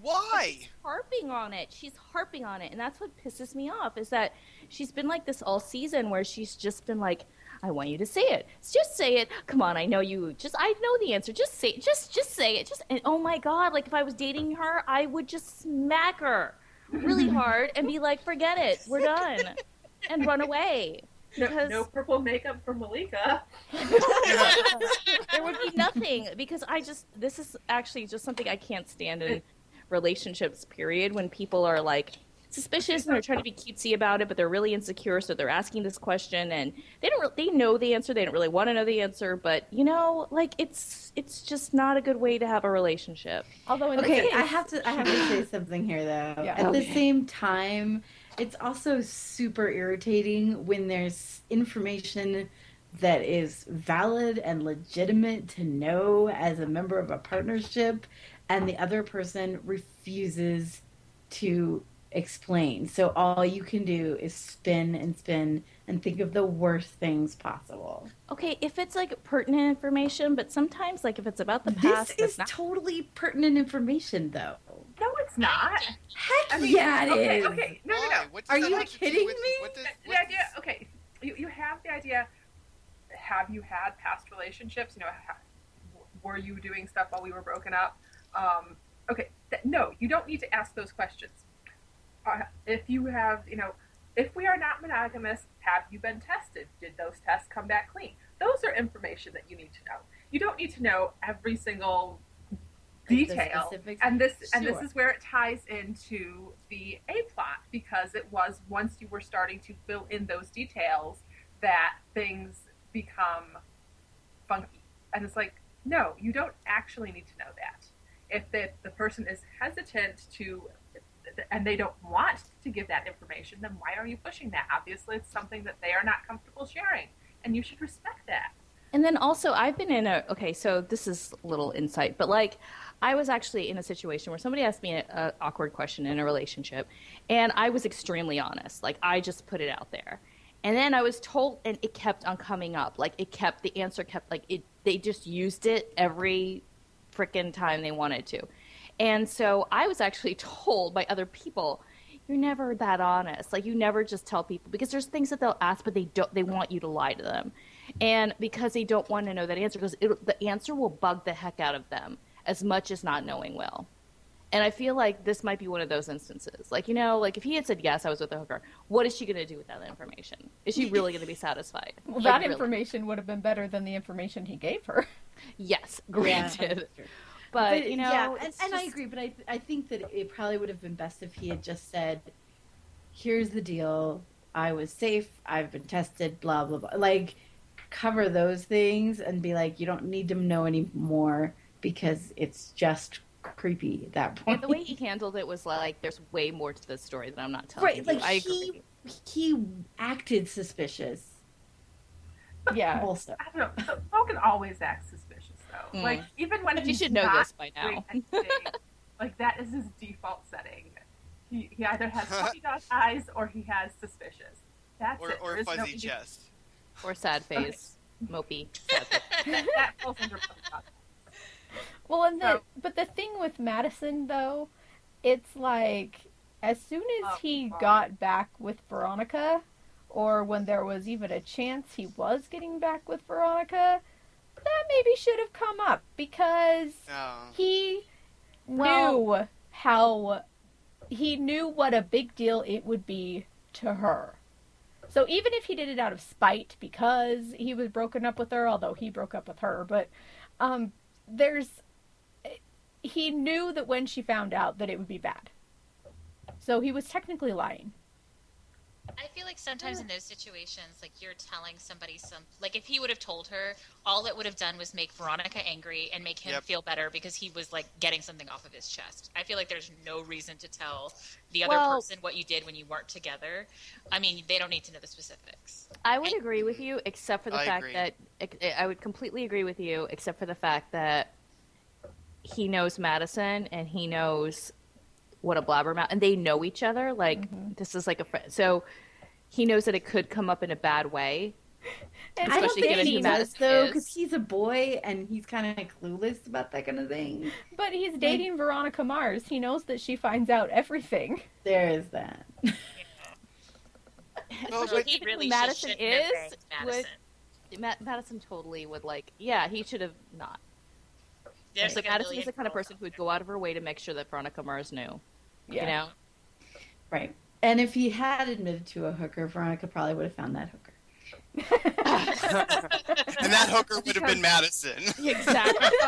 Why? harping on it. She's harping on it, and that's what pisses me off. Is that she's been like this all season, where she's just been like, "I want you to say it. Just say it. Come on, I know you. Just I know the answer. Just say. It. Just just say it. Just and oh my god, like if I was dating her, I would just smack her really hard and be like, "Forget it. We're done," and run away. No, no purple makeup for Malika. there would be nothing because I just this is actually just something I can't stand in relationships. Period. When people are like suspicious and they're trying to be cutesy about it, but they're really insecure, so they're asking this question and they don't. re- They know the answer. They don't really want to know the answer, but you know, like it's it's just not a good way to have a relationship. Although in Okay, case, I have to I have to say something here though. Yeah. At the same time, it's also super irritating when there's information that is valid and legitimate to know as a member of a partnership and the other person refuses to explain. So all you can do is spin and spin and think of the worst things possible. Okay, if it's like pertinent information, but sometimes like if it's about the past, This is not. totally pertinent information though. No, it's not. Heck I mean, yeah, it is. okay, okay, no, no, no. What Are you have to kidding with- me? What does, The, what the idea, okay, you, you have the idea. Have you had past relationships? You know, ha, were you doing stuff while we were broken up? um, okay, th- no, you don't need to ask those questions. Uh, if you have, you know, if we are not monogamous, have you been tested? Did those tests come back clean? Those are information that you need to know. You don't need to know every single detail. And this and this is where it ties into the A plot because it was once you were starting to fill in those details that things become funky. And it's like, no, you don't actually need to know that. If the, the person is hesitant to and they don't want to give that information, then why are you pushing that? Obviously, it's something that they are not comfortable sharing, and you should respect that. And then also, I've been in a okay. So this is a little insight, but like, I was actually in a situation where somebody asked me an awkward question in a relationship, and I was extremely honest. Like, I just put it out there, and then I was told, and it kept on coming up. Like, it kept the answer kept like it. They just used it every freaking time they wanted to, and so I was actually told by other people. You're never that honest. Like you never just tell people because there's things that they'll ask, but they don't. They want you to lie to them and because they don't want to know that answer because it, the answer will bug the heck out of them as much as not knowing will and i feel like this might be one of those instances like you know like if he had said yes i was with a hooker what is she going to do with that information is she really going to be satisfied Well, Like, that really? information would have been better than the information he gave her. yes Yeah, granted that's true. but, you know yeah, and, it's and I agree, but I I think that it probably would have been best if he had just said, "Here's the deal. I was safe. I've been tested. Blah blah blah." Like cover those things and be like, "You don't need to know anymore because it's just creepy at that point." and the way he handled it was like there's way more to this story that i'm not telling right, you like i he agree he acted suspicious. Yeah. Also, I don't know. Logan always acts suspicious, though. Mm. Like even when But you should know this by now. anything, like that is his default setting. He, he either has puppy dog eyes or he has suspicious. That's Or, it. or There is no fuzzy indi- chest. or sad face mopey sad face. that falls under puppy dog. Well, and the So- but the thing with Madison though, it's like as soon as Oh, he God. got back with Veronica, or when there was even a chance he was getting back with Veronica, that maybe should have come up because Oh. he Well- knew how he knew what a big deal it would be to her. So even if he did it out of spite because he was broken up with her, although he broke up with her, but um, there's he knew that when she found out that it would be bad. So he was technically lying. I feel like sometimes in ah. those situations, like you're telling somebody some, like if he would have told her, all it would have done was make Veronica angry and make him Yep. feel better because he was like getting something off of his chest. I feel like there's no reason to tell the other Well- person what you did when you weren't together. I mean, they don't need to know the specifics. I would agree with you, except for the I fact agree. that eh, I would completely agree with you, except for the fact that he knows Madison and he knows what a blabbermouth, and they know each other. Like mm-hmm. this is like a friend, so he knows that it could come up in a bad way. And I don't Especially think given he who Madison though, is. because he's a boy and he's kind of clueless about that kind of thing. but he's dating Veronica Mars. He knows that she finds out everything. There is that. So but he really Madison just shouldn't have is, banged Madison. Ma- Madison totally would like, yeah, he should have not. There's Like, like Madison is the kind of person who would go out of her way to make sure that Veronica Mars knew. Yeah. You know, Right. And if he had admitted to a hooker, Veronica probably would have found that hooker. and that hooker would have been Madison. exactly.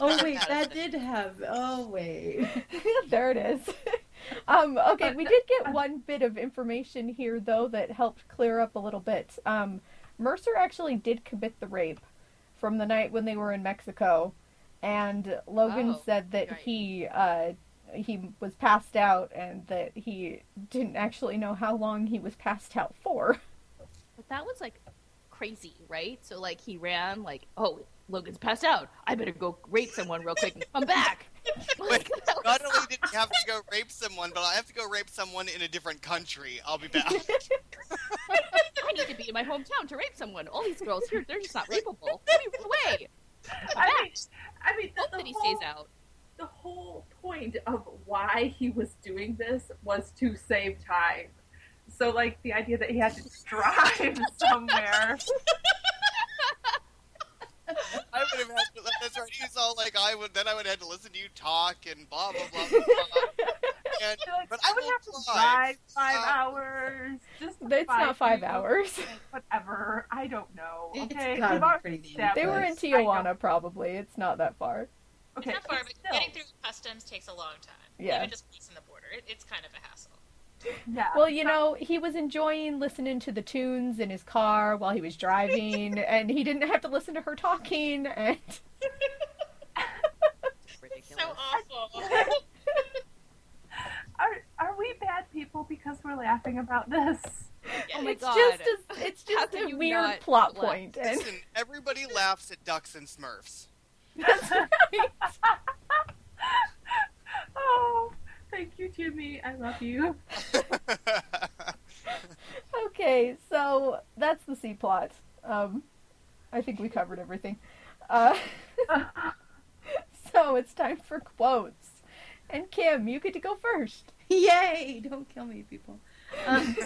Oh wait, that did have. Oh wait. there it is. Um, okay, we did get one bit of information here, though, that helped clear up a little bit. Um, Mercer actually did commit the rape from the night when they were in Mexico, and Logan Oh, said that right. he uh, he was passed out and that he didn't actually know how long he was passed out for. But that was like crazy, right? So like he ran like, oh, Logan's passed out. I better go rape someone real quick and come back. Wait, not only did he have to go rape someone, but I have to go rape someone in a different country. I'll be back. I need to be in my hometown to rape someone. All these girls here, they're just not rapeable. Let me run away. I mean, I mean, the, Hope the that he whole, stays out. The whole point of why he was doing this was to save time. So, like, the idea that he had to drive somewhere. I would have had to, that's right. He's all like, I would then I would have to listen to you talk and blah blah blah. blah, blah. And, like, but I I would will have to drive. drive five Uh, hours. Just to It's not five hours. Whatever. I don't know. It's Okay. gotta be pretty They were in Tijuana, probably. It's not that far. Okay. It's not far, but but still, getting through customs takes a long time. Yeah. Even just crossing the border, it, it's kind of a hassle. Yeah. Well, you know, he was enjoying listening to the tunes in his car while he was driving, and he didn't have to listen to her talking. And Ridiculous. So awful. Are are we bad people because we're laughing about this? Oh my it's god. just a, it's just a weird not plot laugh? point, and Listen, everybody laughs at ducks and Smurfs. That's right. Oh, thank you, Jimmy. I love you. Okay, so that's the C plot. Um, I think we covered everything. Uh, so it's time for quotes. And Kim, you get to go first. Yay! Don't kill me, people. Um,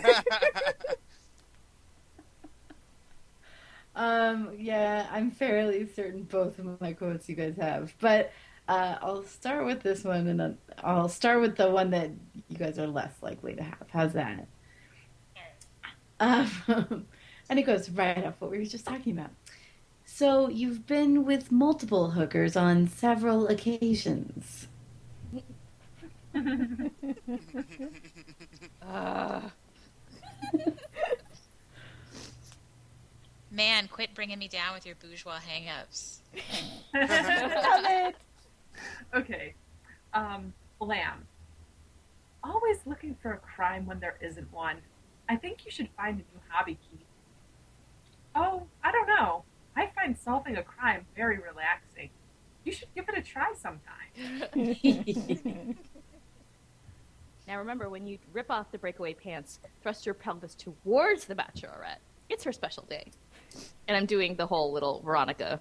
um, yeah, I'm fairly certain both of my quotes you guys have, but uh, I'll start with this one, and then I'll start with the one that you guys are less likely to have. How's that? Um, and it goes right off what we were just talking about. So you've been with multiple hookers on several occasions. Uh, Man, quit bringing me down with your bourgeois hang-ups. Love it. okay. Um, Lamb. Always looking for a crime when there isn't one. I think you should find a new hobby, Keith. Oh, I don't know. I find solving a crime very relaxing. You should give it a try sometime. now remember, when you rip off the breakaway pants, thrust your pelvis towards the bachelorette. It's her special day. And I'm doing the whole little Veronica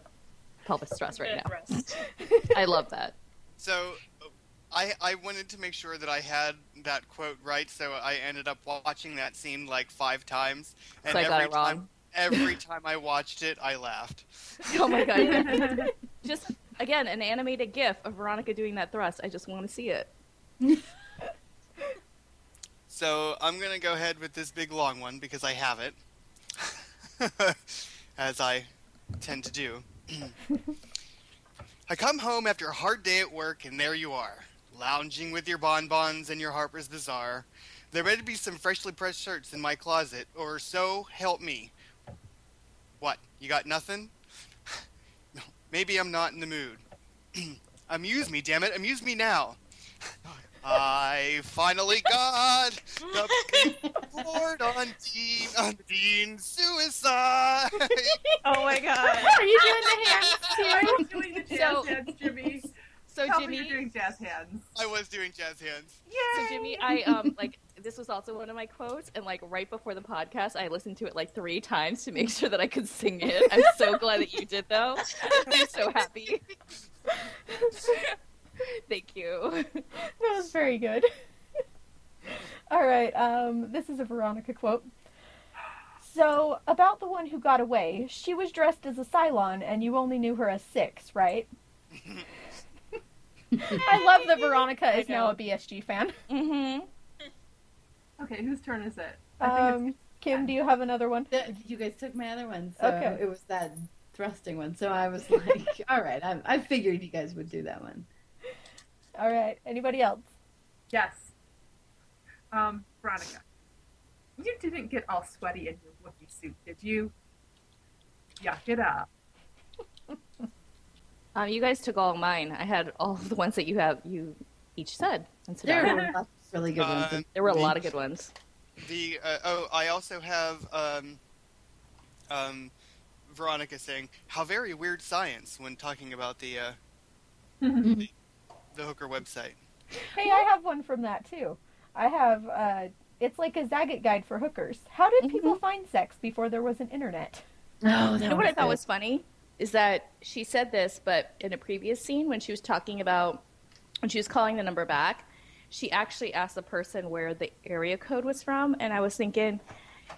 pelvis thrust right now. I love that. So, I I wanted to make sure that I had that quote right, so I ended up watching that scene like five times, and So I got every it wrong. time every time I watched it, I laughed. Oh my god. just again, an animated gif of Veronica doing that thrust. I just want to see it. So I'm gonna go ahead with this big long one because I have it, as I tend to do. I come home after a hard day at work, and there you are, lounging with your bonbons and your Harper's Bazaar. There better be some freshly pressed shirts in my closet, or so help me. What? You got nothing? Maybe I'm not in the mood. Amuse me, damn it! Amuse me now. I finally got the big report on Dean on Dean suicide. Oh my god. Are you doing the hands Are too? you doing the jazz So- hands, Jimmy? So Tell Jimmy, you're doing jazz hands. I was doing jazz hands. Yay! so Jimmy, I um like this was also one of my quotes, and like right before the podcast, I listened to it like three times to make sure that I could sing it. I'm so glad that you did, though. I'm so happy. Thank you. That was very good. All right, um, this is a Veronica quote. So, about the one who got away, she was dressed as a Cylon and you only knew her as Six, right? I love that Veronica is now a BSG fan. Mm-hmm. Okay, whose turn is it? I think Um, Kim, do you have another one? The- you guys took my other one, so Okay. it was that thrusting one. So I was like, all right, I, I figured you guys would do that one. All right, anybody else? yes. Um, Veronica, you didn't get all sweaty in your Wookiee suit, did you? Yuck it up. Um, you guys took all mine. I had all of the ones that you have. You each said. And so There there, were lots of really good ones. Uh, in- there were a the- lot of good ones. The uh, oh, I also have um, um, Veronica saying how very weird science when talking about the uh, the The hooker website. Hey, I have one from that too. I have, uh, it's like a Zagat guide for hookers. How did people find sex before there was an internet? Oh, You know what I thought good. was funny is that she said this, but in a previous scene when she was talking about when she was calling the number back, she actually asked the person where the area code was from, and I was thinking,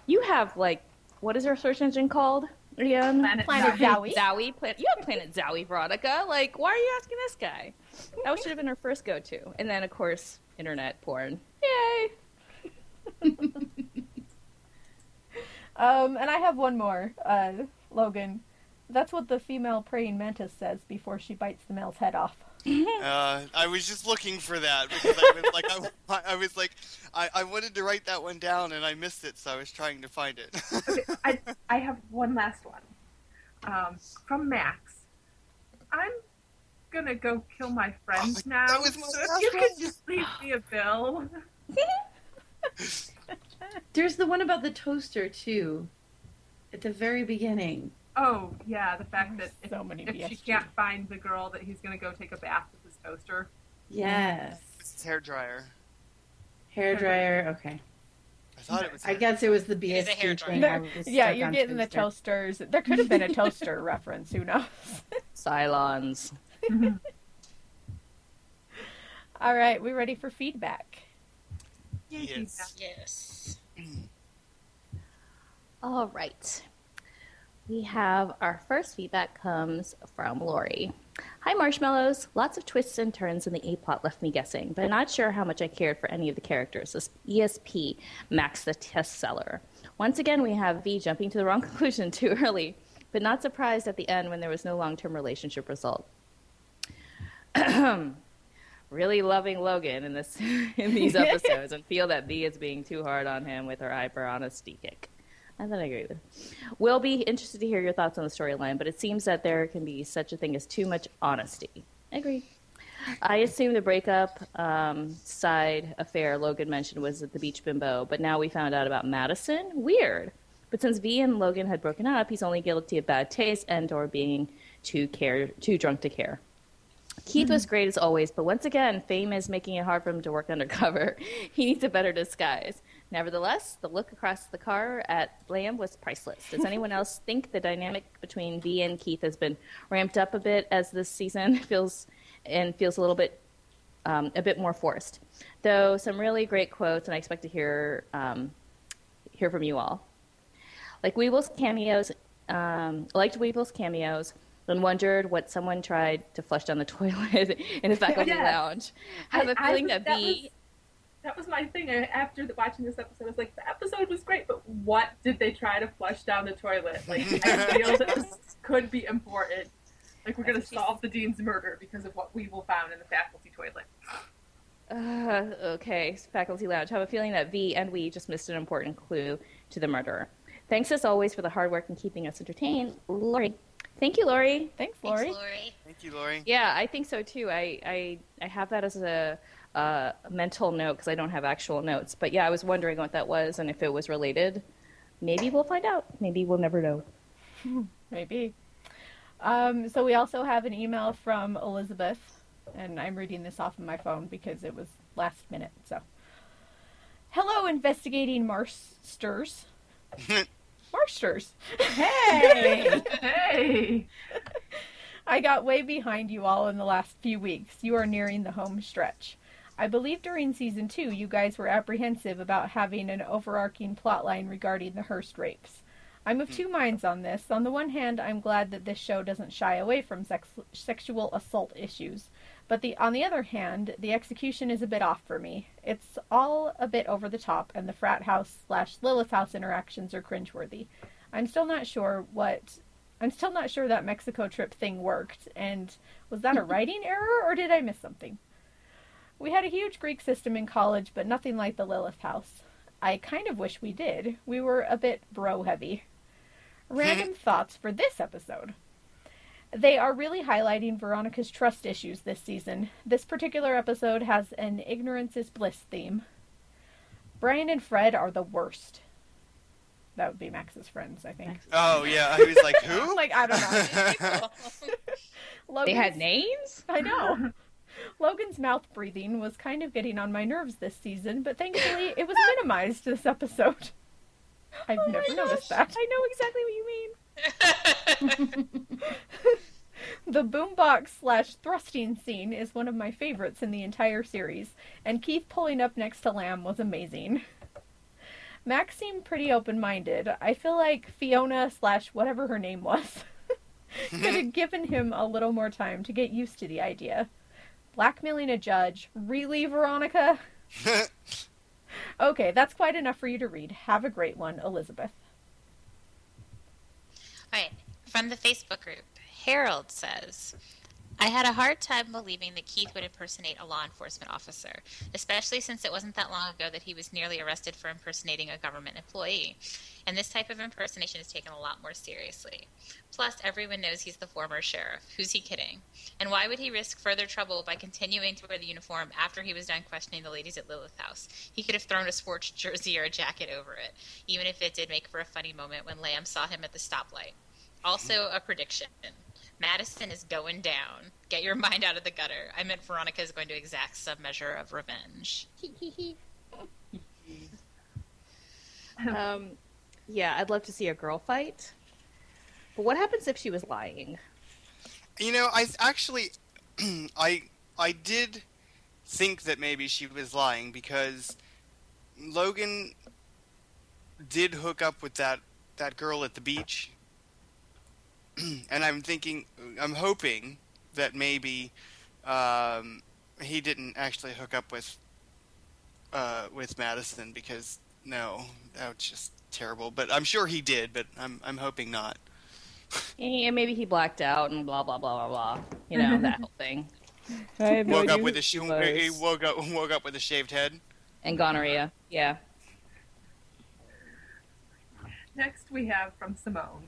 you have like what is her search engine called? Ian? Planet Planet Zowie. Zowie. Zowie, plan- you have Planet Zowie, Veronica. Like, why are you asking this guy? That should have been her first go-to. And then, of course, internet porn. Yay! Um, and I have one more, uh, Logan. That's what the female praying mantis says before she bites the male's head off. Uh, I was just looking for that because I was like, I, I was like, I, I wanted to write that one down and I missed it, so I was trying to find it. Okay, I, I have one last one. Um, from Max. I'm gonna go kill my friends Oh, now. that was my so if last you one. could just leave me a bill. There's the one about the toaster too, at the very beginning. Oh yeah, the fact that if, So many if she can't find the girl that he's gonna go take a bath with his toaster. Yes, it's hair dryer. hair dryer. Okay, I thought it was. I guess it was the is BSG thing. dryer. Yeah, you're on getting the toasters. There could have been a toaster reference. Who knows? Cylons. Mm-hmm. All right, we ready for feedback? Yes. Yes. Mm. All right. We have our first feedback comes from Lori. Hi, Marshmallows. Lots of twists and turns in the A plot left me guessing, but not sure how much I cared for any of the characters. This ESP, Max the test seller. Once again, we have V jumping to the wrong conclusion too early, but not surprised at the end when there was no long term relationship result. really loving Logan in this in these episodes and feel that V is being too hard on him with her hyper honesty kick. I thought I agree with. We'll be interested to hear your thoughts on the storyline, but it seems that there can be such a thing as too much honesty. I agree. I assume the breakup um, side affair Logan mentioned was at the beach bimbo, but now we found out about Madison. Weird. But since V and Logan had broken up, he's only guilty of bad taste and or being too care too drunk to care. Keith was great as always, but once again, fame is making it hard for him to work undercover. he needs a better disguise. Nevertheless, the look across the car at Lamb was priceless. Does anyone else think the dynamic between V and Keith has been ramped up a bit as this season feels and feels a little bit um, a bit more forced? Though some really great quotes, and I expect to hear um, hear from you all. Like Weevil's cameos, um, liked Weevil's cameos, and wondered what someone tried to flush down the toilet in the faculty Yes. lounge. I have a I- I feeling was- that, that V. was- That was my thing. After the, watching this episode, I was like, the episode was great, but what did they try to flush down the toilet? Like, I feel that this could be important. Like, we're going to solve the dean's murder because of what Weevil found in the faculty toilet. Uh, okay, faculty lounge. I have a feeling that V and we just missed an important clue to the murderer. Thanks as always for the hard work and keeping us entertained, Lori. Thank you, Lori. Thanks, Thanks, Lori. Lori. Thank you, Lori. Yeah, I think so too. I I, I have that as a, uh mental note because I don't have actual notes. But yeah, I was wondering what that was and if it was related. Maybe we'll find out. Maybe we'll never know. Maybe. Um, so we also have an email from Elizabeth, and I'm reading this off of my phone because it was last minute. So, hello, investigating marsters. Marsters. Hey. Hey! I got way behind you all in the last few weeks. You are nearing the home stretch. I believe during season two, you guys were apprehensive about having an overarching plotline regarding the Hearst rapes. I'm of two minds on this. On the one hand, I'm glad that this show doesn't shy away from sex- sexual assault issues. But the, on the other hand, the execution is a bit off for me. It's all a bit over the top, and the frat house slash Lilith house interactions are cringeworthy. I'm still not sure what I'm still not sure that Mexico trip thing worked, and was that a writing error or did I miss something? We had a huge Greek system in college, but nothing like the Lilith house. I kind of wish we did. We were a bit bro heavy. Hmm. Random thoughts for this episode. They are really highlighting Veronica's trust issues this season. This particular episode has an ignorance is bliss theme. Brian and Fred are the worst. That would be Max's friends, I think. Oh yeah, I was like, who? like I don't know. They had names? I know. Logan's mouth breathing was kind of getting on my nerves this season, but thankfully it was minimized this episode. I've Oh never noticed that. I know exactly what you mean. The boombox slash thrusting scene is one of my favorites in the entire series, and Keith pulling up next to Lamb was amazing. Max seemed pretty open minded. I feel like Fiona slash whatever her name was could have given him a little more time to get used to the idea. Blackmailing a judge? Really, Veronica? Okay, that's quite enough for you to read. Have a great one, Elizabeth. All right, from the Facebook group, Harold says, I had a hard time believing that Keith would impersonate a law enforcement officer, especially since it wasn't that long ago that he was nearly arrested for impersonating a government employee. And this type of impersonation is taken a lot more seriously. Plus, everyone knows he's the former sheriff. Who's he kidding? And why would he risk further trouble by continuing to wear the uniform after he was done questioning the ladies at Lilith House? He could have thrown a sports jersey or a jacket over it, even if it did make for a funny moment when Lamb saw him at the stoplight. Also, a prediction. Madison is going down. Get your mind out of the gutter. I meant Veronica is going to exact some measure of revenge. Um, yeah, I'd love to see a girl fight. But what happens if she was lying? You know, I actually, I I did think that maybe she was lying because Logan did hook up with that that girl at the beach, and I'm thinking, I'm hoping that maybe um, he didn't actually hook up with uh, with Madison because no, that was just terrible. But I'm sure he did, but I'm I'm hoping not. Yeah, maybe he blacked out and blah blah blah blah blah. You know that whole thing. I have no woke up with a sh- he woke up woke up with a shaved head. and gonorrhea. Yeah. Next, we have from Simone.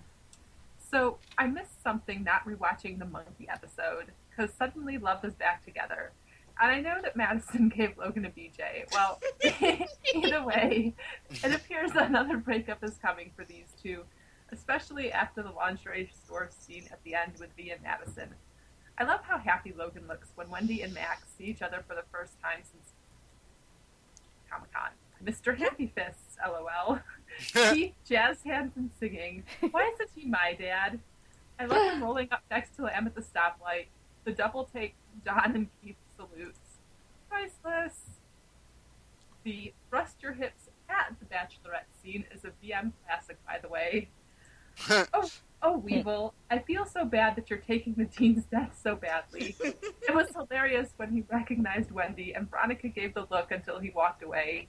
So, I missed something not rewatching the monkey episode because suddenly LoVe is back together. And I know that Madison gave Logan a BJ. Well, either way, it appears another breakup is coming for these two, especially after the lingerie store scene at the end with V and Madison. I love how happy Logan looks when Wendy and Max see each other for the first time since Comic Con. Mr. Happy Fists, lol. Keith jazz hands and singing. Why isn't he my dad? I love him rolling up next to Lamb at the stoplight. The double take John and Keith salutes. Priceless. The thrust your hips at the bachelorette scene is a VM classic, by the way. oh, oh, Weevil, I feel so bad that you're taking the dean's death so badly. it was hilarious when he recognized Wendy and Veronica gave the look until he walked away.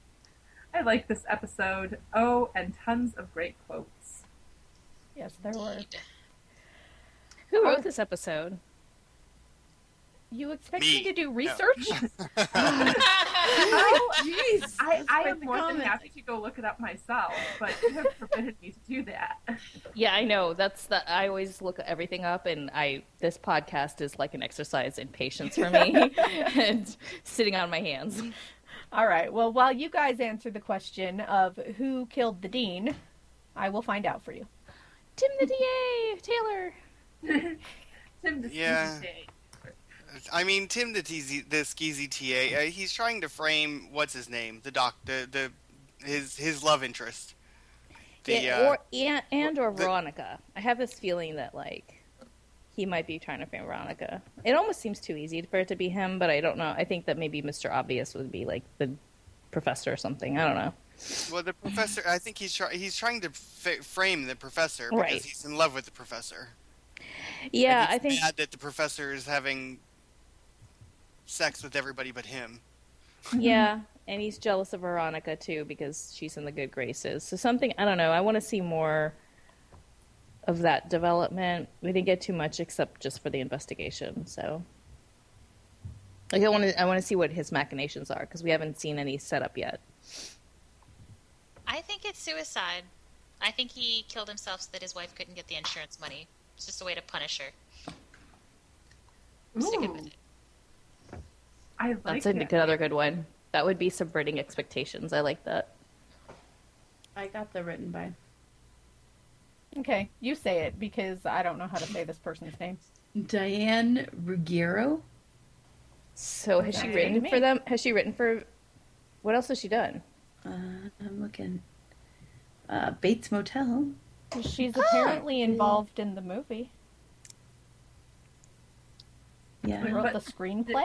I like this episode. Oh, and tons of great quotes. Yes, there were. Who wrote oh. this episode? You expect Me. me to do No. research? Oh, jeez. I, I am the more than comment. happy to go look it up myself, but you have forbidden me to do that. Yeah, I know. That's the. I always look everything up, and I this podcast is like an exercise in patience for me, and sitting on my hands. All right. Well, while you guys answer the question of who killed the dean, I will find out for you. Tim the DA Taylor. Tim, the Yeah. Day. I mean, Tim the TZ, the skeezy TA, uh, he's trying to frame what's his name, the doc, the the his his love interest. The, yeah, uh, and, and or the- Veronica. I have this feeling that like he might be trying to frame Veronica. It almost seems too easy for it to be him, but I don't know. I think that maybe Mr. Obvious would be like the professor or something. I don't know. well, the professor. I think he's try, he's trying to f- frame the professor because Right. he's in love with the professor. Yeah, I think mad that the professor is having sex with everybody but him. yeah, and he's jealous of Veronica too because she's in the good graces. So something I don't know. I want to see more of that development. We didn't get too much except just for the investigation. So like I want to I want to see what his machinations are because we haven't seen any setup yet. I think it's suicide. I think he killed himself so that his wife couldn't get the insurance money. It's just a way to punish her. Sticking with it. I like That's it. another good one. That would be subverting expectations. I like that. I got the written by Okay, you say it because I don't know how to say this person's name. Diane Ruggiero. So has she written for them? Has she written for? What else has she done? Uh, I'm looking. Uh, Bates Motel. She's Ah, apparently involved in the movie. Yeah. She wrote But- the screenplay.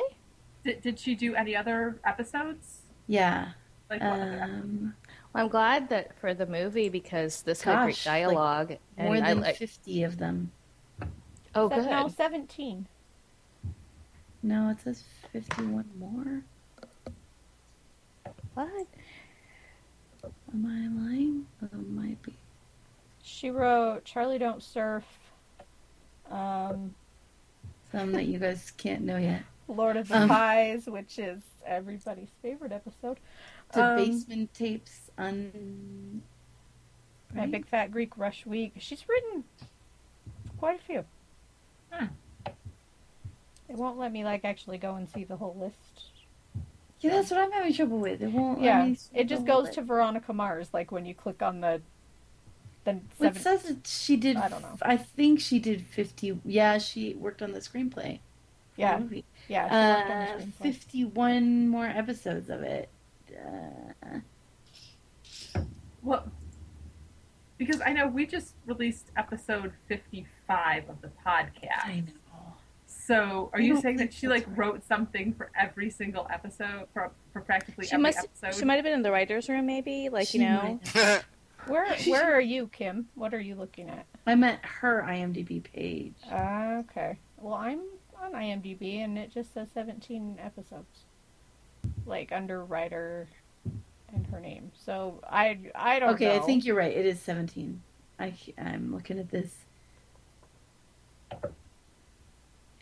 Did, did she do any other episodes? Yeah. Like what other Um, I'm glad that for the movie because this had great Gosh, like, dialogue and More I than like. 50 of them. Oh, Se- No, good. 17. No, it says 51 more. What? Am I lying? Oh, it might be. She wrote Charlie Don't Surf, um, Some that you guys can't know yet. Lord of the Um. Pies, which is everybody's favorite episode. The Um, basement tapes un. My Right? Big Fat Greek Rush Week. She's written quite a few. Hmm. It won't let me like actually go and see the whole list. Yeah, that's what I'm having trouble with. It won't. Yeah, it just goes to Veronica Mars. Like when you click on the the Well. It says that she did. I don't know. I think she did 50. Yeah, she worked on the screenplay. the yeah, movie. yeah. She worked on Uh, the screenplay. 51 more episodes of it. Uh, Well, because I know we just released episode 55 of the podcast. I know. So, are I you saying that she like right. wrote something for every single episode for for practically She every must. episode? She might have been in the writers' room, maybe. Like She you know. Where where are you, Kim? What are you looking at? I meant her IMDb page. Uh, okay. Well, I'm on IMDb and it just says 17 episodes, like under writer and her name. So I I don't okay, know. I think you're right. It is 17. I, I'm looking at this.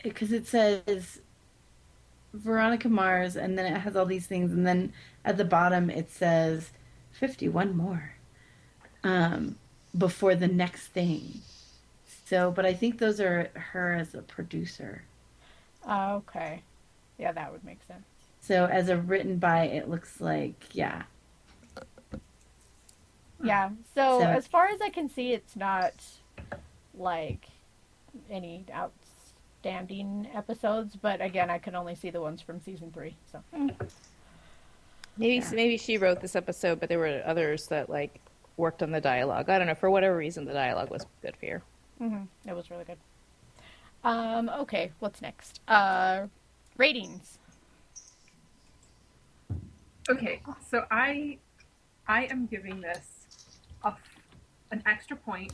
Because it says Veronica Mars, and then it has all these things, and then at the bottom it says 51 more um, before the next thing. So, but I think those are her as a producer. Uh, okay. Yeah, that would make sense. So, as a written by, it looks like, yeah. Yeah. So Seven- as far as I can see, it's not like any outstanding episodes. But again, I can only see the ones from season three. So Maybe Yeah. maybe she wrote this episode, but there were others that like worked on the dialogue. I don't know. For whatever reason, the dialogue was good for you. hmm it was really good. Um. Okay. What's next? Uh, ratings. Okay, so I I am giving this a, an extra point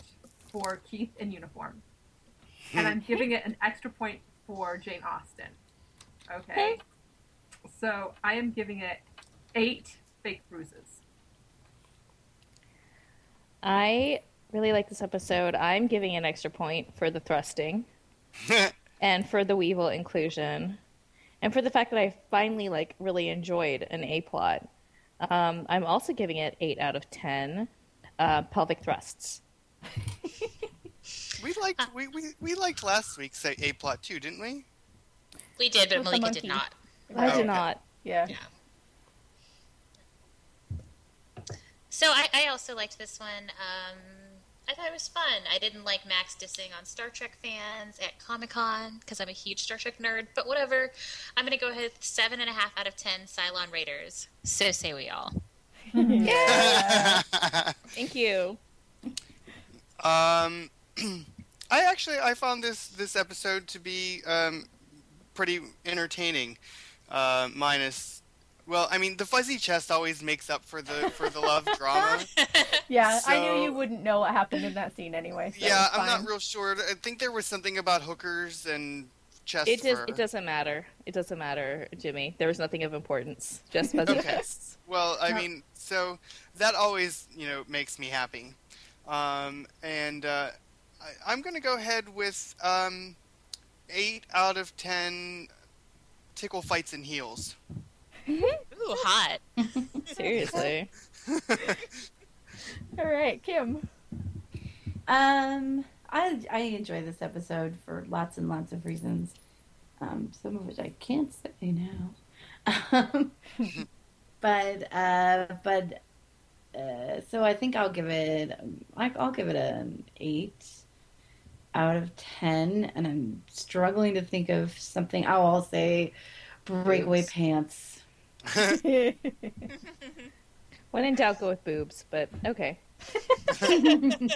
for Keith in uniform, and I'm giving it an extra point for Jane Austen. Okay, so I am giving it eight fake bruises. I really like this episode. I'm giving an extra point for the thrusting and for the Weevil inclusion, and for the fact that I finally like really enjoyed an A plot. Um, I'm also giving it eight out of ten uh, pelvic thrusts. we liked we, we, we liked last week's A A plot too, didn't we? We did, but With the Malika did not. I Oh, did okay. not. Yeah. Yeah. So I, I also liked this one. Um, I thought it was fun. I didn't like Max dissing on Star Trek fans at Comic Con because I'm a huge Star Trek nerd. But whatever. I'm gonna go ahead with seven and a half out of ten Cylon Raiders. So say we all. Yeah. Thank you. Um, I actually I found this this episode to be um, pretty entertaining. Uh, minus, well, I mean, the fuzzy chest always makes up for the for the love drama. Yeah, I knew you wouldn't know what happened in that scene anyway. So yeah, I'm not real sure. I think there was something about hookers and chest It does. fur. It doesn't matter. It doesn't matter, Jimmy. There was nothing of importance. Just fuzzy Okay. chests. Well, I Yeah. mean, so that always, you know, makes me happy. Um, and uh, I, I'm going to go ahead with um, eight out of ten tickle fights and heels. Ooh, hot. Seriously. All right, Kim. Um, I I enjoy this episode for lots and lots of reasons. Um, some of which I can't say now. Um, but uh, but uh, so I think I'll give it. I- I'll give it an eight out of ten, and I'm struggling to think of something. Oh, I'll say breakaway Boobs. pants. When in doubt, go with boobs. But okay. Come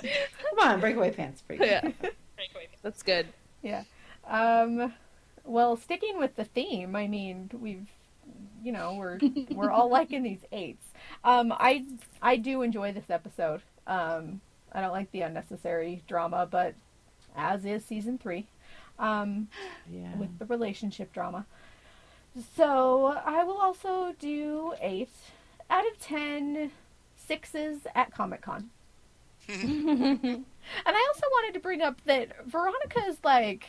on, breakaway pants. Breakaway Yeah, Breakaway. that's good. Yeah. Um, well, sticking with the theme, I mean, we've you know, we're we're all liking these eights. Um, I I do enjoy this episode. Um, I don't like the unnecessary drama, but as is season three, um, Yeah. with the relationship drama. So I will also do eight out of ten sixes at Comic Con. And I also wanted to bring up that Veronica is like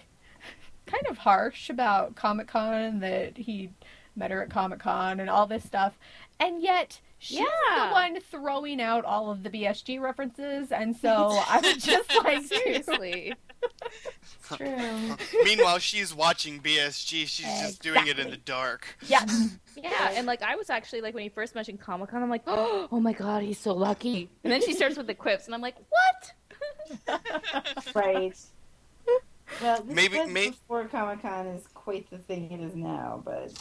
kind of harsh about Comic Con, that he met her at Comic Con and all this stuff. And yet she's Yeah. the one throwing out all of the BSG references. And so I would just like to. Seriously. True. Meanwhile, she's watching BSG. She's just doing it in the dark. Yeah. Yeah, and like I was actually like when he first mentioned Comic Con, I'm like, oh my god, he's so lucky. And then she starts with the quips, and I'm like, what? Right. Well, this Maybe- was may- before Comic Con is quite the thing it is now, but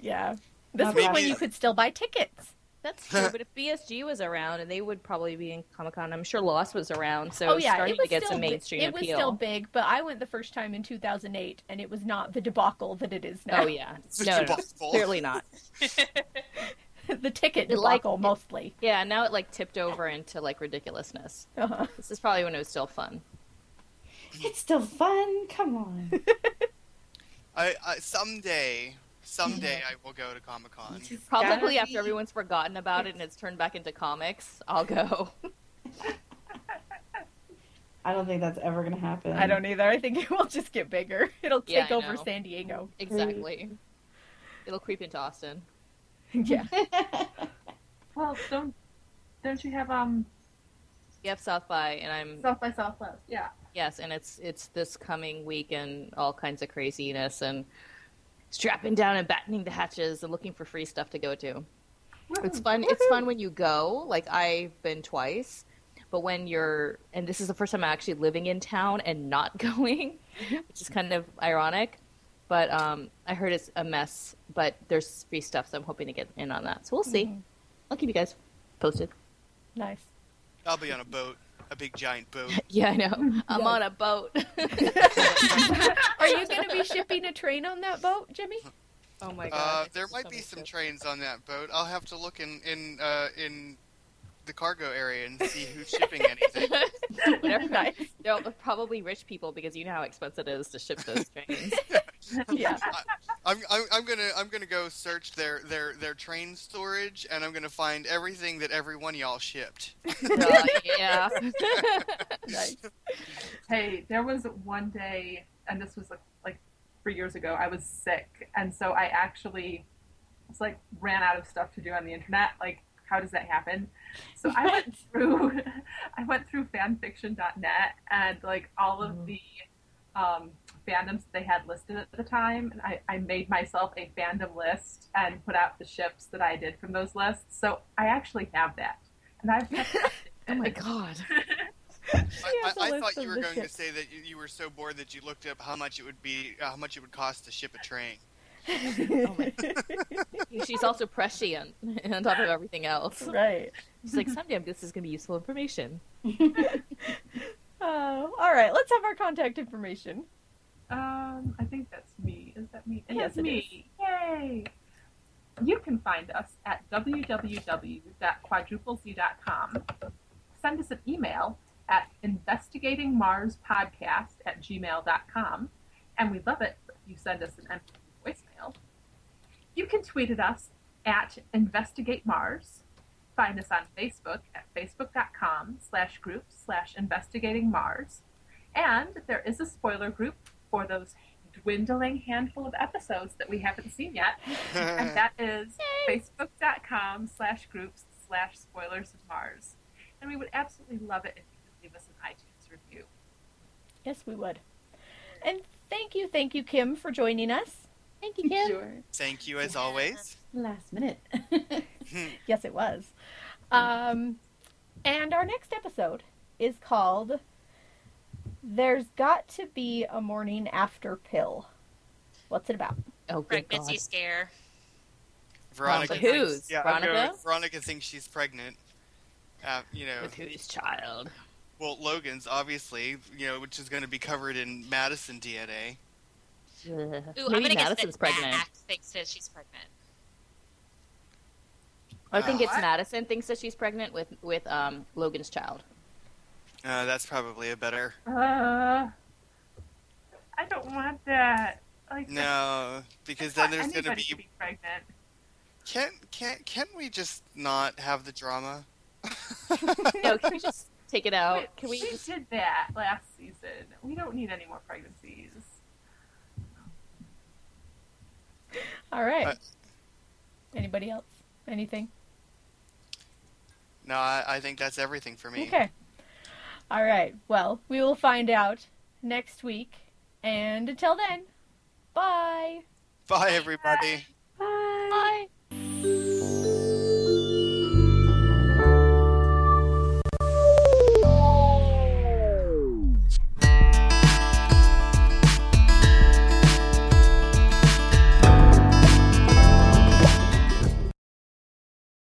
Yeah. This Not was when you could still buy tickets. That's true, but if BSG was around, and they would probably be in Comic Con, I'm sure Lost was around, so oh it's yeah, starting it was to get still some bi- mainstream It was appeal. still big, but I went the first time in 2008, and it was not the debacle that it is now. Oh yeah, It's a no, no, no, clearly not. the ticket It like- debacle mostly. Yeah, now it like tipped over into like ridiculousness. Uh-huh. This is probably when it was still fun. it's still fun. Come on. I, I someday, someday I will go to Comic Con. Probably after be- everyone's forgotten about it and it's turned back into comics, I'll go. I don't think that's ever gonna happen. I don't either. I think it will just get bigger. It'll take I over know. San Diego. exactly. It'll creep into Austin. yeah. Well, don't don't you have um Yep, South by, and I'm South by Southwest? Yeah. yes, and it's it's this coming week and all kinds of craziness and strapping down and battening the hatches and looking for free stuff to go to. It's fun. It's fun when you go. Like I've been twice, but when you're and this is the first time I'm actually living in town and not going, which is kind of ironic. But um, I heard it's a mess. But there's free stuff, so I'm hoping to get in on that. So we'll see. I'll keep you guys posted. Nice. I'll be on a boat, a big giant boat. Yeah, I know. I'm Yes. on a boat. Are you going to be shipping a train on that boat, Jimmy? oh my Uh, god. there might be some trains on that boat. I'll have to look in in uh, in the cargo area and see who's shipping anything. Whatever. Nice. They're probably rich people because you know how expensive it is to ship those trains. Yeah. I'm, I'm, I'm gonna I'm gonna go search their, their, their train storage and I'm gonna find everything that every one of y'all shipped. Uh, yeah. Nice. Hey, there was one day, and this was like, like three years ago. I was sick, and so I actually it's like ran out of stuff to do on the internet. Like, how does that happen? So I went through, I went through fanfiction.net and like all of the um, fandoms that they had listed at the time, and I, I made myself a fandom list and put out the ships that I did from those lists. So I actually have that, and I've kept oh my god. I, has a I, I list thought you were the going to say that you, you were so bored that you looked up how much it would be, uh, how much it would cost to ship a train. Oh She's also prescient on top of everything else. right. She's like, someday this is going to be useful information. Oh, all right. Let's have our contact information. Um, I think that's me. Is that me? It Yes, is it me. Yay! You can find us at www.quadruplez.com. Send us an email at investigatingmarspodcast at gmail.com. And we love it if you send us an empty voicemail. You can tweet at us at Investigate Mars. Find us on Facebook at facebook.com slash group slash investigating Mars. And there is a spoiler group for those dwindling handful of episodes that we haven't seen yet. and that is facebook.com slash groups slash spoilers of Mars. And we would absolutely love it if you could leave us an iTunes review. Yes, we would. And thank you, thank you, Kim, for joining us. Thank you, Kim. Sure. Thank you as always. Last minute. Yes, it was. Um, and our next episode is called There's Got to Be a Morning After Pill. What's it about? Oh, good God. Pregnancy scare. Veronica. With whose? thinks- yeah, I'm Veronica? Veronica thinks she's pregnant. Uh, you know, With whose child? well, Logan's obviously, you know, which is going to be covered in Madison DNA. Ugh. Ooh, I'm Maybe gonna Madison's guess that pregnant. Mac thinks that she's pregnant. I think it's What? Madison thinks that she's pregnant with with um, Logan's child. Uh, that's probably a better. Uh, I don't want that. Like, No, because then there's gonna be. be pregnant. Can't can't can't we just not have the drama? No, can we just take it out? we, Can we we just did that last season. We don't need any more pregnancies. All right. Uh, Anybody else? Anything? No, I, I think that's everything for me. Okay. All right. Well, we will find out next week. And until then, bye. Bye, everybody.